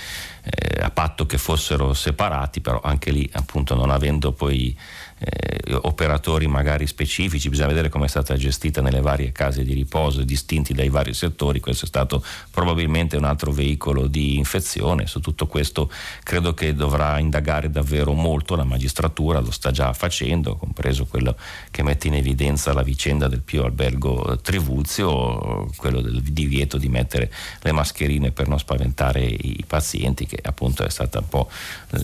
S3: eh, a patto che fossero separati, però anche lì appunto non avendo poi eh, operatori magari specifici, bisogna vedere come è stata gestita nelle varie case di riposo distinti dai vari settori, questo è stato probabilmente un altro veicolo di infezione, su tutto questo credo che dovrà indagare davvero molto la magistratura, lo sta già facendo, compreso quello che mette in evidenza la vicenda del Pio Albergo Trivulzio, quello del divieto di mettere le mascherine per non spaventare i pazienti, che appunto è stata un po'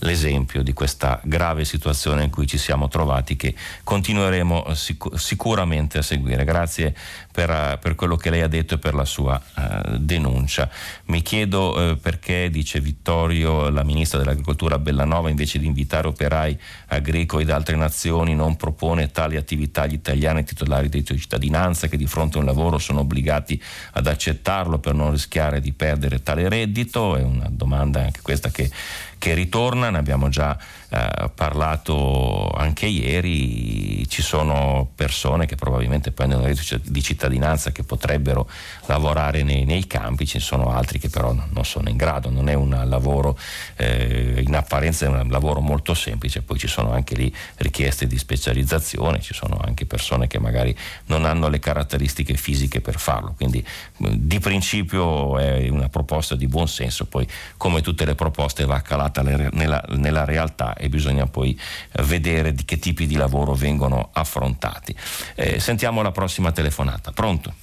S3: l'esempio di questa grave situazione in cui ci siamo trovati trovati che continueremo sic- sicuramente a seguire. Grazie per, uh, per, quello che lei ha detto e per la sua uh, denuncia. Mi chiedo uh, perché, dice Vittorio, la ministra dell'Agricoltura Bellanova, invece di invitare operai agricoli da altre nazioni, non propone tali attività agli italiani titolari di cittadinanza che di fronte a un lavoro sono obbligati ad accettarlo per non rischiare di perdere tale reddito. È una domanda anche questa che che ritorna, ne abbiamo già eh, parlato anche ieri, ci sono persone che probabilmente prendono il reddito di cittadinanza che potrebbero lavorare nei, nei, campi, ci sono altri che però non sono in grado, non è un lavoro eh, in apparenza è un lavoro molto semplice, poi ci sono anche lì richieste di specializzazione, ci sono anche persone che magari non hanno le caratteristiche fisiche per farlo, quindi di principio è una proposta di buon senso, poi come tutte le proposte va calata applicata nella, nella realtà e bisogna poi vedere di che tipi di lavoro vengono affrontati. Eh, sentiamo la prossima telefonata. Pronto?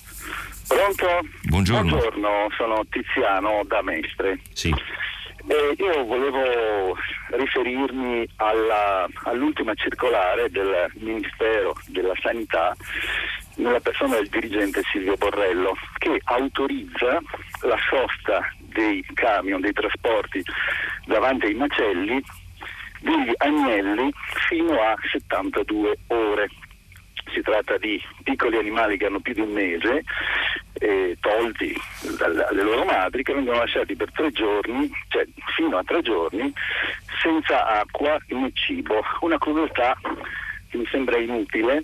S8: Pronto?
S3: Buongiorno.
S8: Buongiorno, sono Tiziano da Mestre.
S3: Sì.
S8: Eh, io volevo riferirmi alla, all'ultima circolare del Ministero della Sanità nella persona del dirigente Silvio Borrello che autorizza la sosta dei camion, dei trasporti davanti ai macelli degli agnelli fino a 72 ore. Si tratta di piccoli animali che hanno più di un mese, eh, tolti dalle loro madri, che vengono lasciati per tre giorni, cioè fino a tre giorni, senza acqua né cibo. Una crudeltà che mi sembra inutile,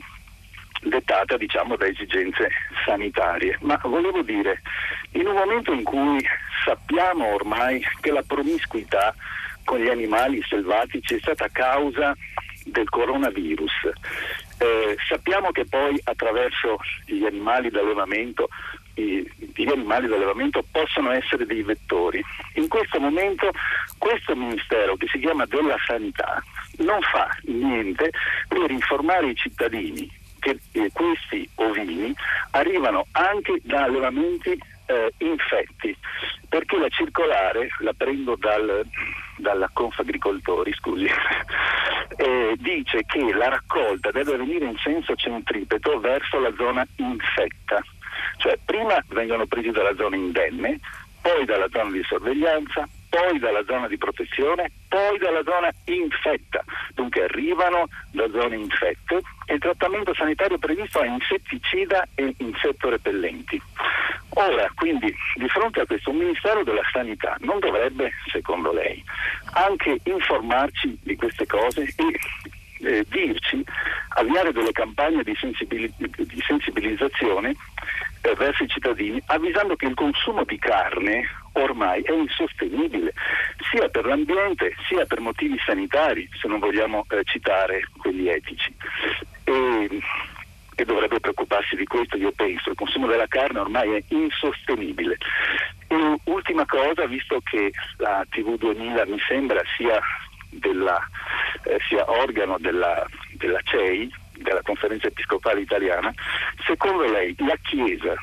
S8: dettata diciamo da esigenze sanitarie. Ma volevo dire, in un momento in cui sappiamo ormai che la promiscuità con gli animali selvatici è stata causa del coronavirus, eh, sappiamo che poi attraverso gli animali d'allevamento gli animali d'allevamento possono essere dei vettori. In questo momento questo Ministero che si chiama della Sanità non fa niente per informare i cittadini che eh, questi ovini arrivano anche da allevamenti eh, infetti, perché la circolare, la prendo dal, dalla Confagricoltori, scusi, eh, dice che la raccolta deve avvenire in senso centripeto verso la zona infetta, cioè prima vengono presi dalla zona indenne, poi dalla zona di sorveglianza, poi dalla zona di protezione, poi dalla zona infetta. Dunque arrivano da zone infette e il trattamento sanitario previsto è insetticida e insetto repellenti. Ora, quindi, di fronte a questo, Ministero della Sanità non dovrebbe, secondo lei, anche informarci di queste cose e eh, dirci, avviare delle campagne di, sensibili- di sensibilizzazione eh, verso i cittadini, avvisando che il consumo di carne ormai è insostenibile, sia per l'ambiente sia per motivi sanitari, se non vogliamo eh, citare quelli etici. E, e dovrebbe preoccuparsi di questo, io penso. Il consumo della carne ormai è insostenibile. E ultima cosa, visto che la TV 2000 mi sembra sia, della, eh, sia organo della, della CEI, della Conferenza Episcopale Italiana, secondo lei la Chiesa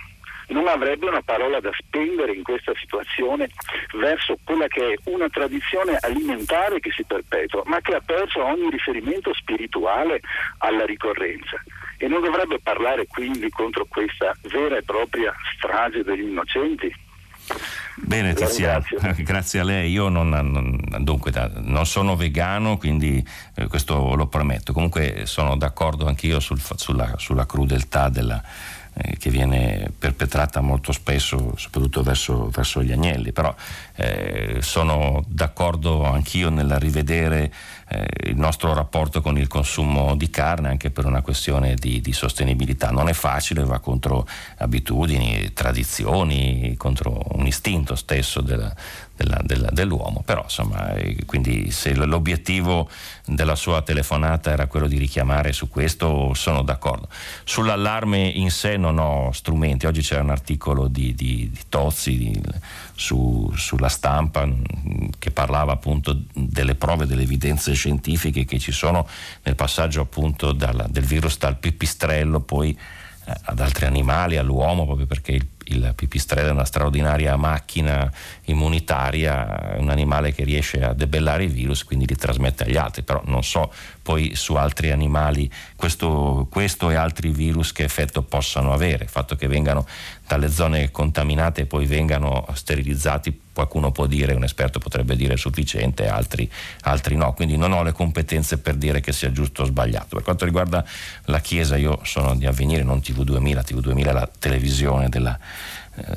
S8: non avrebbe una parola da spendere in questa situazione verso quella che è una tradizione alimentare che si perpetua, ma che ha perso ogni riferimento spirituale alla ricorrenza. E non dovrebbe parlare quindi contro questa vera e propria strage degli innocenti?
S3: Bene Tiziano, grazie a lei. Io non, non, dunque, non sono vegano, quindi eh, questo lo prometto. Comunque sono d'accordo anch'io sul, sulla, sulla crudeltà della, eh, che viene perpetrata molto spesso, soprattutto verso, verso gli agnelli, però eh, sono d'accordo anch'io nel rivedere eh, il nostro rapporto con il consumo di carne anche per una questione di, di sostenibilità. Non è facile, va contro abitudini, tradizioni, contro un istinto stesso della, della, della, dell'uomo, però insomma, eh, quindi se l'obiettivo della sua telefonata era quello di richiamare su questo, sono d'accordo. Sull'allarme in sé non ho strumenti, oggi c'era un articolo di, di, di Tozzi di, su, sulla stampa mm, che parlava appunto delle prove, delle evidenze scientifiche che ci sono nel passaggio appunto dal, del virus dal pipistrello poi eh, ad altri animali, all'uomo, proprio perché il il pipistrello è una straordinaria macchina immunitaria, un animale che riesce a debellare i virus, quindi li trasmette agli altri, però non so poi su altri animali questo, questo e altri virus che effetto possano avere, il fatto che vengano dalle zone contaminate e poi vengano sterilizzati, qualcuno può dire, un esperto potrebbe dire sufficiente, altri, altri no, quindi non ho le competenze per dire che sia giusto o sbagliato. Per quanto riguarda la Chiesa, io sono di avvenire, non TV2000, TV2000 è la televisione della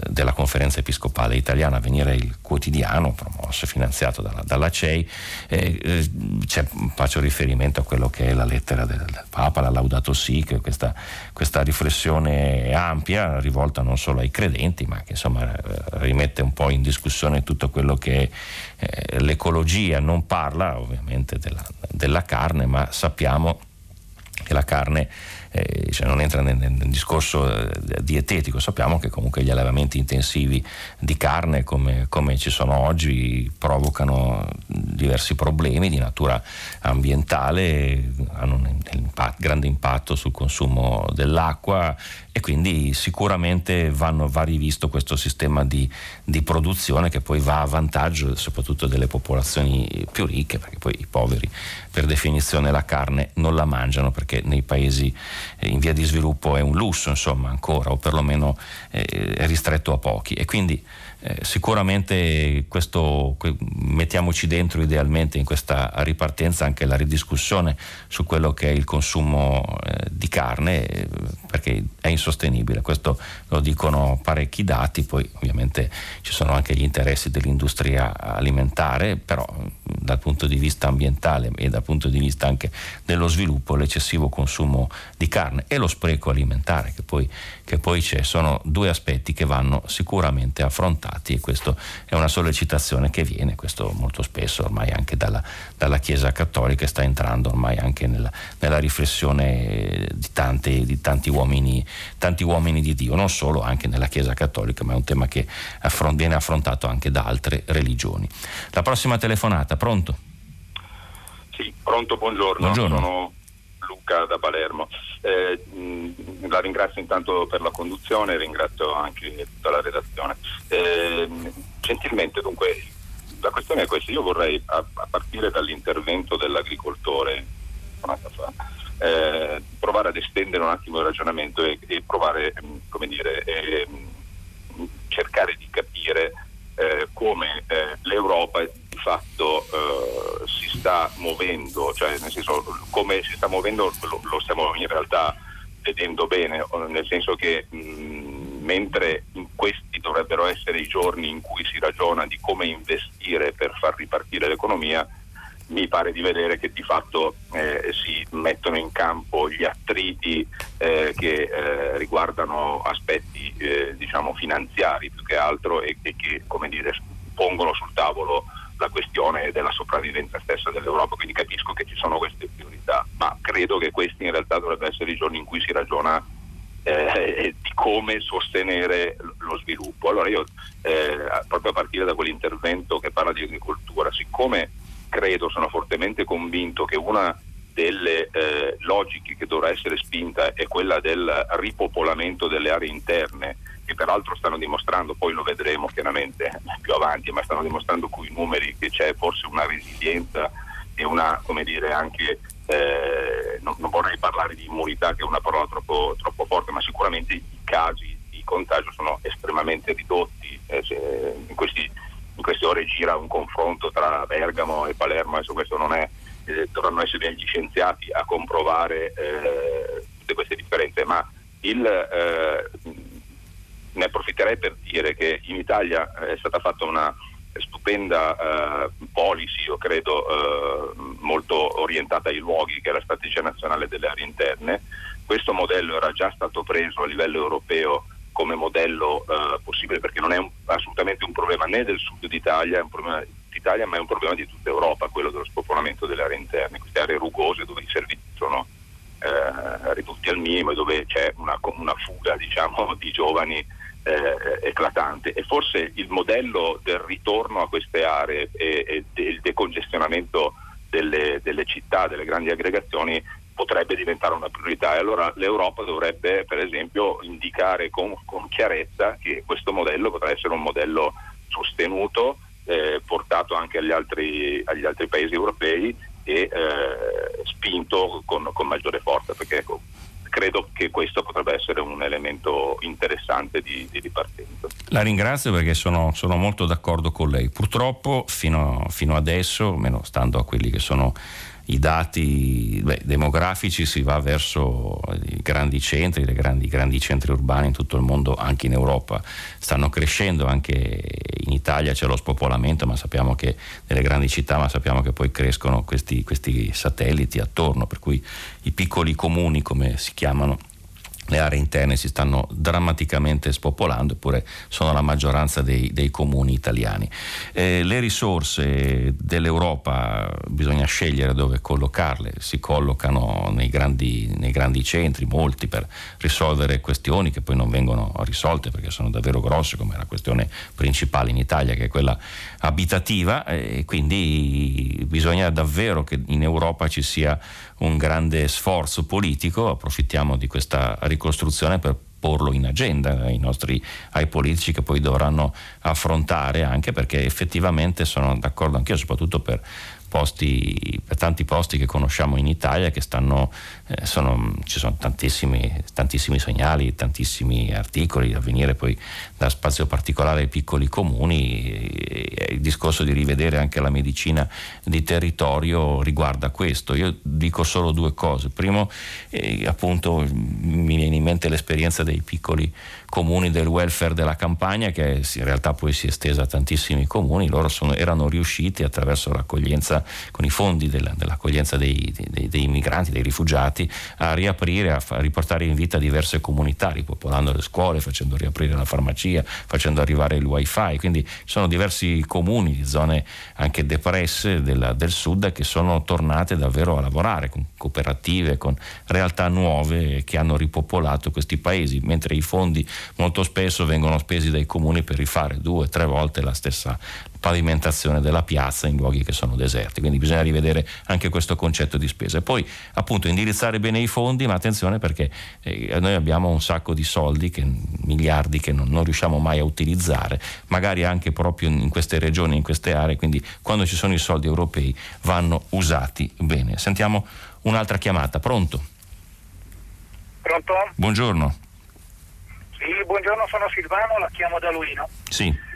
S3: della conferenza episcopale italiana, venire il quotidiano promosso e finanziato dalla, dalla CEI, eh, eh, faccio riferimento a quello che è la lettera del, del Papa, la Laudato Si, questa, questa, riflessione ampia rivolta non solo ai credenti, ma che insomma eh, rimette un po' in discussione tutto quello che è eh, l'ecologia, non parla ovviamente della, della carne, ma sappiamo che la carne eh, cioè non entra nel, nel discorso eh, dietetico, sappiamo che comunque gli allevamenti intensivi di carne come, come ci sono oggi provocano diversi problemi di natura ambientale, hanno un impatt, grande impatto sul consumo dell'acqua e quindi sicuramente vanno, va rivisto questo sistema di, di, produzione che poi va a vantaggio soprattutto delle popolazioni più ricche, perché poi i poveri per definizione la carne non la mangiano perché nei paesi eh, in via di sviluppo è un lusso insomma ancora o perlomeno eh, è ristretto a pochi. E quindi eh, sicuramente questo, mettiamoci dentro idealmente in questa ripartenza anche la ridiscussione su quello che è il consumo eh, di carne eh, perché è insostenibile, questo lo dicono parecchi dati, poi ovviamente ci sono anche gli interessi dell'industria alimentare, però dal punto di vista ambientale e dal punto di vista anche dello sviluppo l'eccessivo consumo di carne e lo spreco alimentare che poi, che poi c'è. Sono due aspetti che vanno sicuramente affrontati e questa è una sollecitazione che viene, questo molto spesso ormai anche dalla, dalla Chiesa Cattolica e sta entrando ormai anche nella, nella riflessione di, tante, di tanti, uomini, tanti, uomini, di Dio, non solo anche nella Chiesa Cattolica, ma è un tema che affron- viene affrontato anche da altre religioni. La prossima telefonata, pronto?
S9: Sì, pronto, buongiorno.
S3: Buongiorno.
S9: Sono Luca da Palermo. Eh, la ringrazio intanto per la conduzione, ringrazio anche tutta la redazione. Eh, gentilmente dunque la questione è questa, io vorrei a, a partire dall'intervento dell'agricoltore fa, eh, provare ad estendere un attimo il ragionamento e, e provare come dire, cercare di capire eh, come eh, l'Europa fatto eh, si sta muovendo, cioè nel senso come si sta muovendo lo, lo stiamo in realtà vedendo bene, nel senso che mh, mentre questi dovrebbero essere i giorni in cui si ragiona di come investire per far ripartire l'economia, mi pare di vedere che di fatto eh, si mettono in campo gli attriti eh, che eh, riguardano aspetti eh, diciamo finanziari più che altro e, e che dire, pongono sul tavolo la questione della sopravvivenza stessa dell'Europa, quindi capisco che ci sono queste priorità, ma credo che questi in realtà dovrebbero essere i giorni in cui si ragiona eh, di come sostenere lo sviluppo. Allora io eh, proprio a partire da quell'intervento che parla di agricoltura, siccome credo, sono fortemente convinto che una delle eh, logiche che dovrà essere spinta è quella del ripopolamento delle aree interne, che peraltro stanno dimostrando, poi lo vedremo chiaramente più avanti, ma stanno dimostrando con i numeri che c'è forse una resilienza e una, come dire, anche, eh, non, non, vorrei parlare di immunità che è una parola troppo, troppo forte, ma sicuramente i casi di contagio sono estremamente ridotti. Eh, in questi in queste ore gira un confronto tra Bergamo e Palermo, adesso questo non è, eh, dovranno essere gli scienziati a comprovare eh, tutte queste differenze, ma il, eh, ne approfitterei per dire che in Italia è stata fatta una stupenda eh, policy, io credo, eh, molto orientata ai luoghi, che è la strategia nazionale delle aree interne. Questo modello era già stato preso a livello europeo come modello eh, possibile perché non è un, assolutamente un problema né del sud d'Italia, d'Italia, ma è un problema di tutta Europa, quello dello spopolamento delle aree interne, queste aree rugose dove i servizi sono eh, ridotti al minimo e dove c'è una, una fuga diciamo, di giovani eh, eclatante. E forse il modello del ritorno a queste aree e, e del decongestionamento delle, delle città, delle grandi aggregazioni potrebbe diventare una priorità. E allora l'Europa dovrebbe per esempio indicare con, con chiarezza che questo modello potrà essere un modello sostenuto, eh, portato anche agli altri, agli altri, paesi europei e eh, spinto con, con, maggiore forza, perché ecco, credo che questo potrebbe essere un elemento interessante di, di ripartenza.
S3: La ringrazio perché sono, sono, molto d'accordo con lei. Purtroppo fino, fino adesso, almeno stando a quelli che sono i dati beh, demografici si va verso i grandi centri, i grandi, grandi, centri urbani in tutto il mondo, anche in Europa. Stanno crescendo, anche in Italia c'è lo spopolamento, ma sappiamo che nelle grandi città, ma sappiamo che poi crescono questi, questi satelliti attorno, per cui i piccoli comuni, come si chiamano, le aree interne si stanno drammaticamente spopolando, eppure sono la maggioranza dei, dei comuni italiani. Eh, le risorse dell'Europa bisogna scegliere dove collocarle, si collocano nei grandi, nei grandi centri, molti per risolvere questioni che poi non vengono risolte perché sono davvero grosse, come la questione principale in Italia, che è quella abitativa, e quindi bisogna davvero che in Europa ci sia un grande sforzo politico, approfittiamo di questa ricostruzione per porlo in agenda ai, nostri, ai politici che poi dovranno affrontare anche perché effettivamente sono d'accordo anch'io soprattutto per posti, per tanti posti che conosciamo in Italia che stanno, eh, sono, ci sono tantissimi, tantissimi, segnali, tantissimi articoli da venire poi da spazio particolare ai piccoli comuni e, il discorso di rivedere anche la medicina di territorio riguarda questo. Io dico solo due cose. Primo, eh, appunto, mi viene in mente l'esperienza dei piccoli comuni del welfare della campagna che in realtà poi si è estesa a tantissimi comuni, loro sono, erano riusciti attraverso l'accoglienza, con i fondi della, dell'accoglienza dei, dei, dei, migranti, dei rifugiati, a riaprire, a, a riportare in vita diverse comunità, ripopolando le scuole, facendo riaprire la farmacia, facendo arrivare il wifi, quindi ci sono diversi comuni zone anche depresse della, del sud che sono tornate davvero a lavorare con cooperative, con realtà nuove che hanno ripopolato questi paesi, mentre i fondi molto spesso vengono spesi dai comuni per rifare due tre volte la stessa pavimentazione della piazza in luoghi che sono deserti, quindi bisogna rivedere anche questo concetto di spesa. E poi appunto indirizzare bene i fondi, ma attenzione perché eh, noi abbiamo un sacco di soldi, che, miliardi che non, non, riusciamo mai a utilizzare, magari anche proprio in queste regioni, in queste aree, quindi quando ci sono i soldi europei vanno usati bene. Sentiamo un'altra chiamata, pronto?
S10: Pronto?
S3: Buongiorno.
S10: Sì, buongiorno, sono Silvano, la chiamo da Luino.
S3: Sì.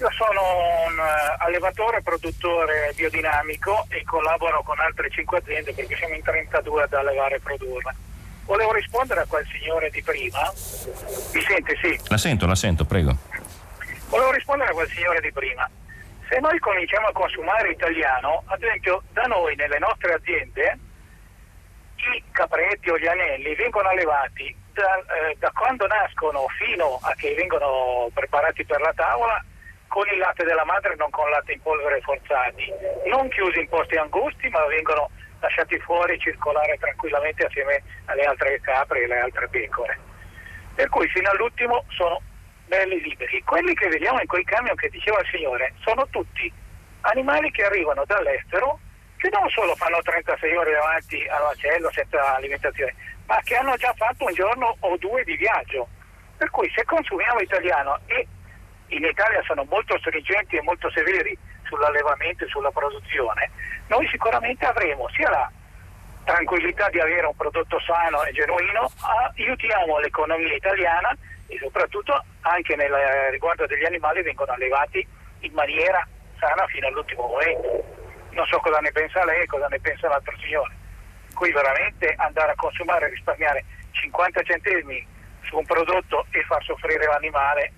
S10: Io sono un uh, allevatore produttore biodinamico e collaboro con altre 5 aziende perché siamo in 32 ad allevare e produrre. Volevo rispondere a quel signore di prima. Mi sente, sì?
S3: La sento, la sento, prego.
S10: Volevo rispondere a quel signore di prima. Se noi cominciamo a consumare italiano, ad esempio da noi nelle nostre aziende i capretti o gli anelli vengono allevati da, eh, da quando nascono fino a che vengono preparati per la tavola con il latte della madre, non con latte in polvere forzati, non chiusi in posti angusti, ma vengono lasciati fuori circolare tranquillamente assieme alle altre capre e alle altre pecore. Per cui fino all'ultimo sono belli liberi. Quelli che vediamo in quei camion che diceva il Signore sono tutti animali che arrivano dall'estero che non solo fanno 36 ore davanti al macello senza alimentazione, ma che hanno già fatto un giorno o due di viaggio. Per cui se consumiamo italiano e in Italia sono molto stringenti e molto severi sull'allevamento e sulla produzione, noi sicuramente avremo sia la tranquillità di avere un prodotto sano e genuino, aiutiamo l'economia italiana e soprattutto anche nel riguardo degli animali vengono allevati in maniera sana fino all'ultimo momento. Non so cosa ne pensa lei e cosa ne pensa l'altro signore. Qui veramente andare a consumare e risparmiare 50 centesimi su un prodotto e far soffrire l'animale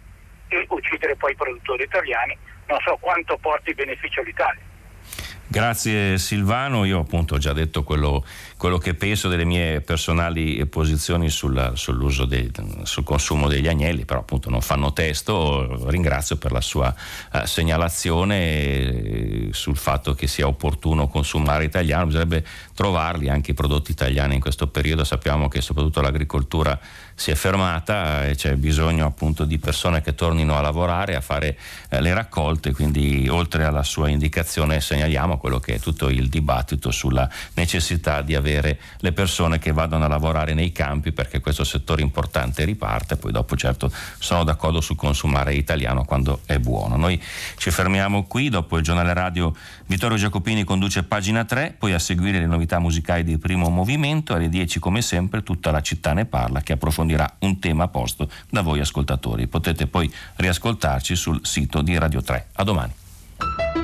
S10: e uccidere poi i produttori italiani, non so quanto porti beneficio all'Italia.
S3: Grazie Silvano, io appunto ho già detto quello, quello che penso delle mie personali posizioni sul, sull'uso dei, sul consumo degli agnelli, però appunto non fanno testo, ringrazio per la sua uh, segnalazione sul fatto che sia opportuno consumare italiano, bisognerebbe trovarli anche i prodotti italiani in questo periodo, sappiamo che soprattutto l'agricoltura si è fermata e c'è bisogno appunto di persone che tornino a lavorare, a fare eh, le raccolte, quindi oltre alla sua indicazione segnaliamo quello che è tutto il dibattito sulla necessità di avere le persone che vadano a lavorare nei campi perché questo settore importante riparte, poi dopo certo sono d'accordo sul consumare italiano quando è buono. Noi ci fermiamo qui, dopo il giornale radio Vittorio Giacopini conduce pagina 3, poi a seguire le novità musicali di primo movimento, alle 10 come sempre tutta la città ne parla che approfondirà un tema posto da voi ascoltatori. Potete poi riascoltarci sul sito di Radio 3. A domani.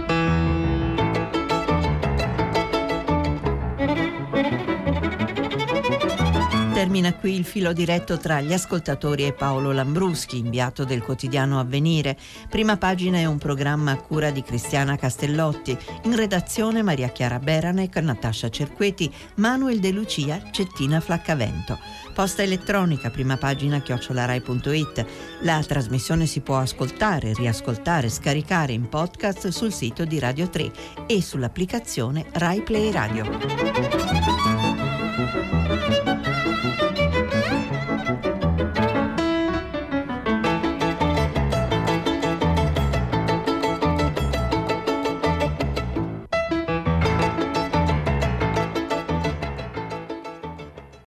S2: Termina qui il filo diretto tra gli ascoltatori e Paolo Lambruschi, inviato del quotidiano Avvenire. Prima pagina è un programma a cura di Cristiana Castellotti. In redazione Maria Chiara Beranec, Natascia Cerqueti, Manuel De Lucia, Cettina Flaccavento. Posta elettronica, prima pagina chiocciolarai.it. La trasmissione si può ascoltare, riascoltare, scaricare in podcast sul sito di Radio 3 e sull'applicazione Rai Play Radio.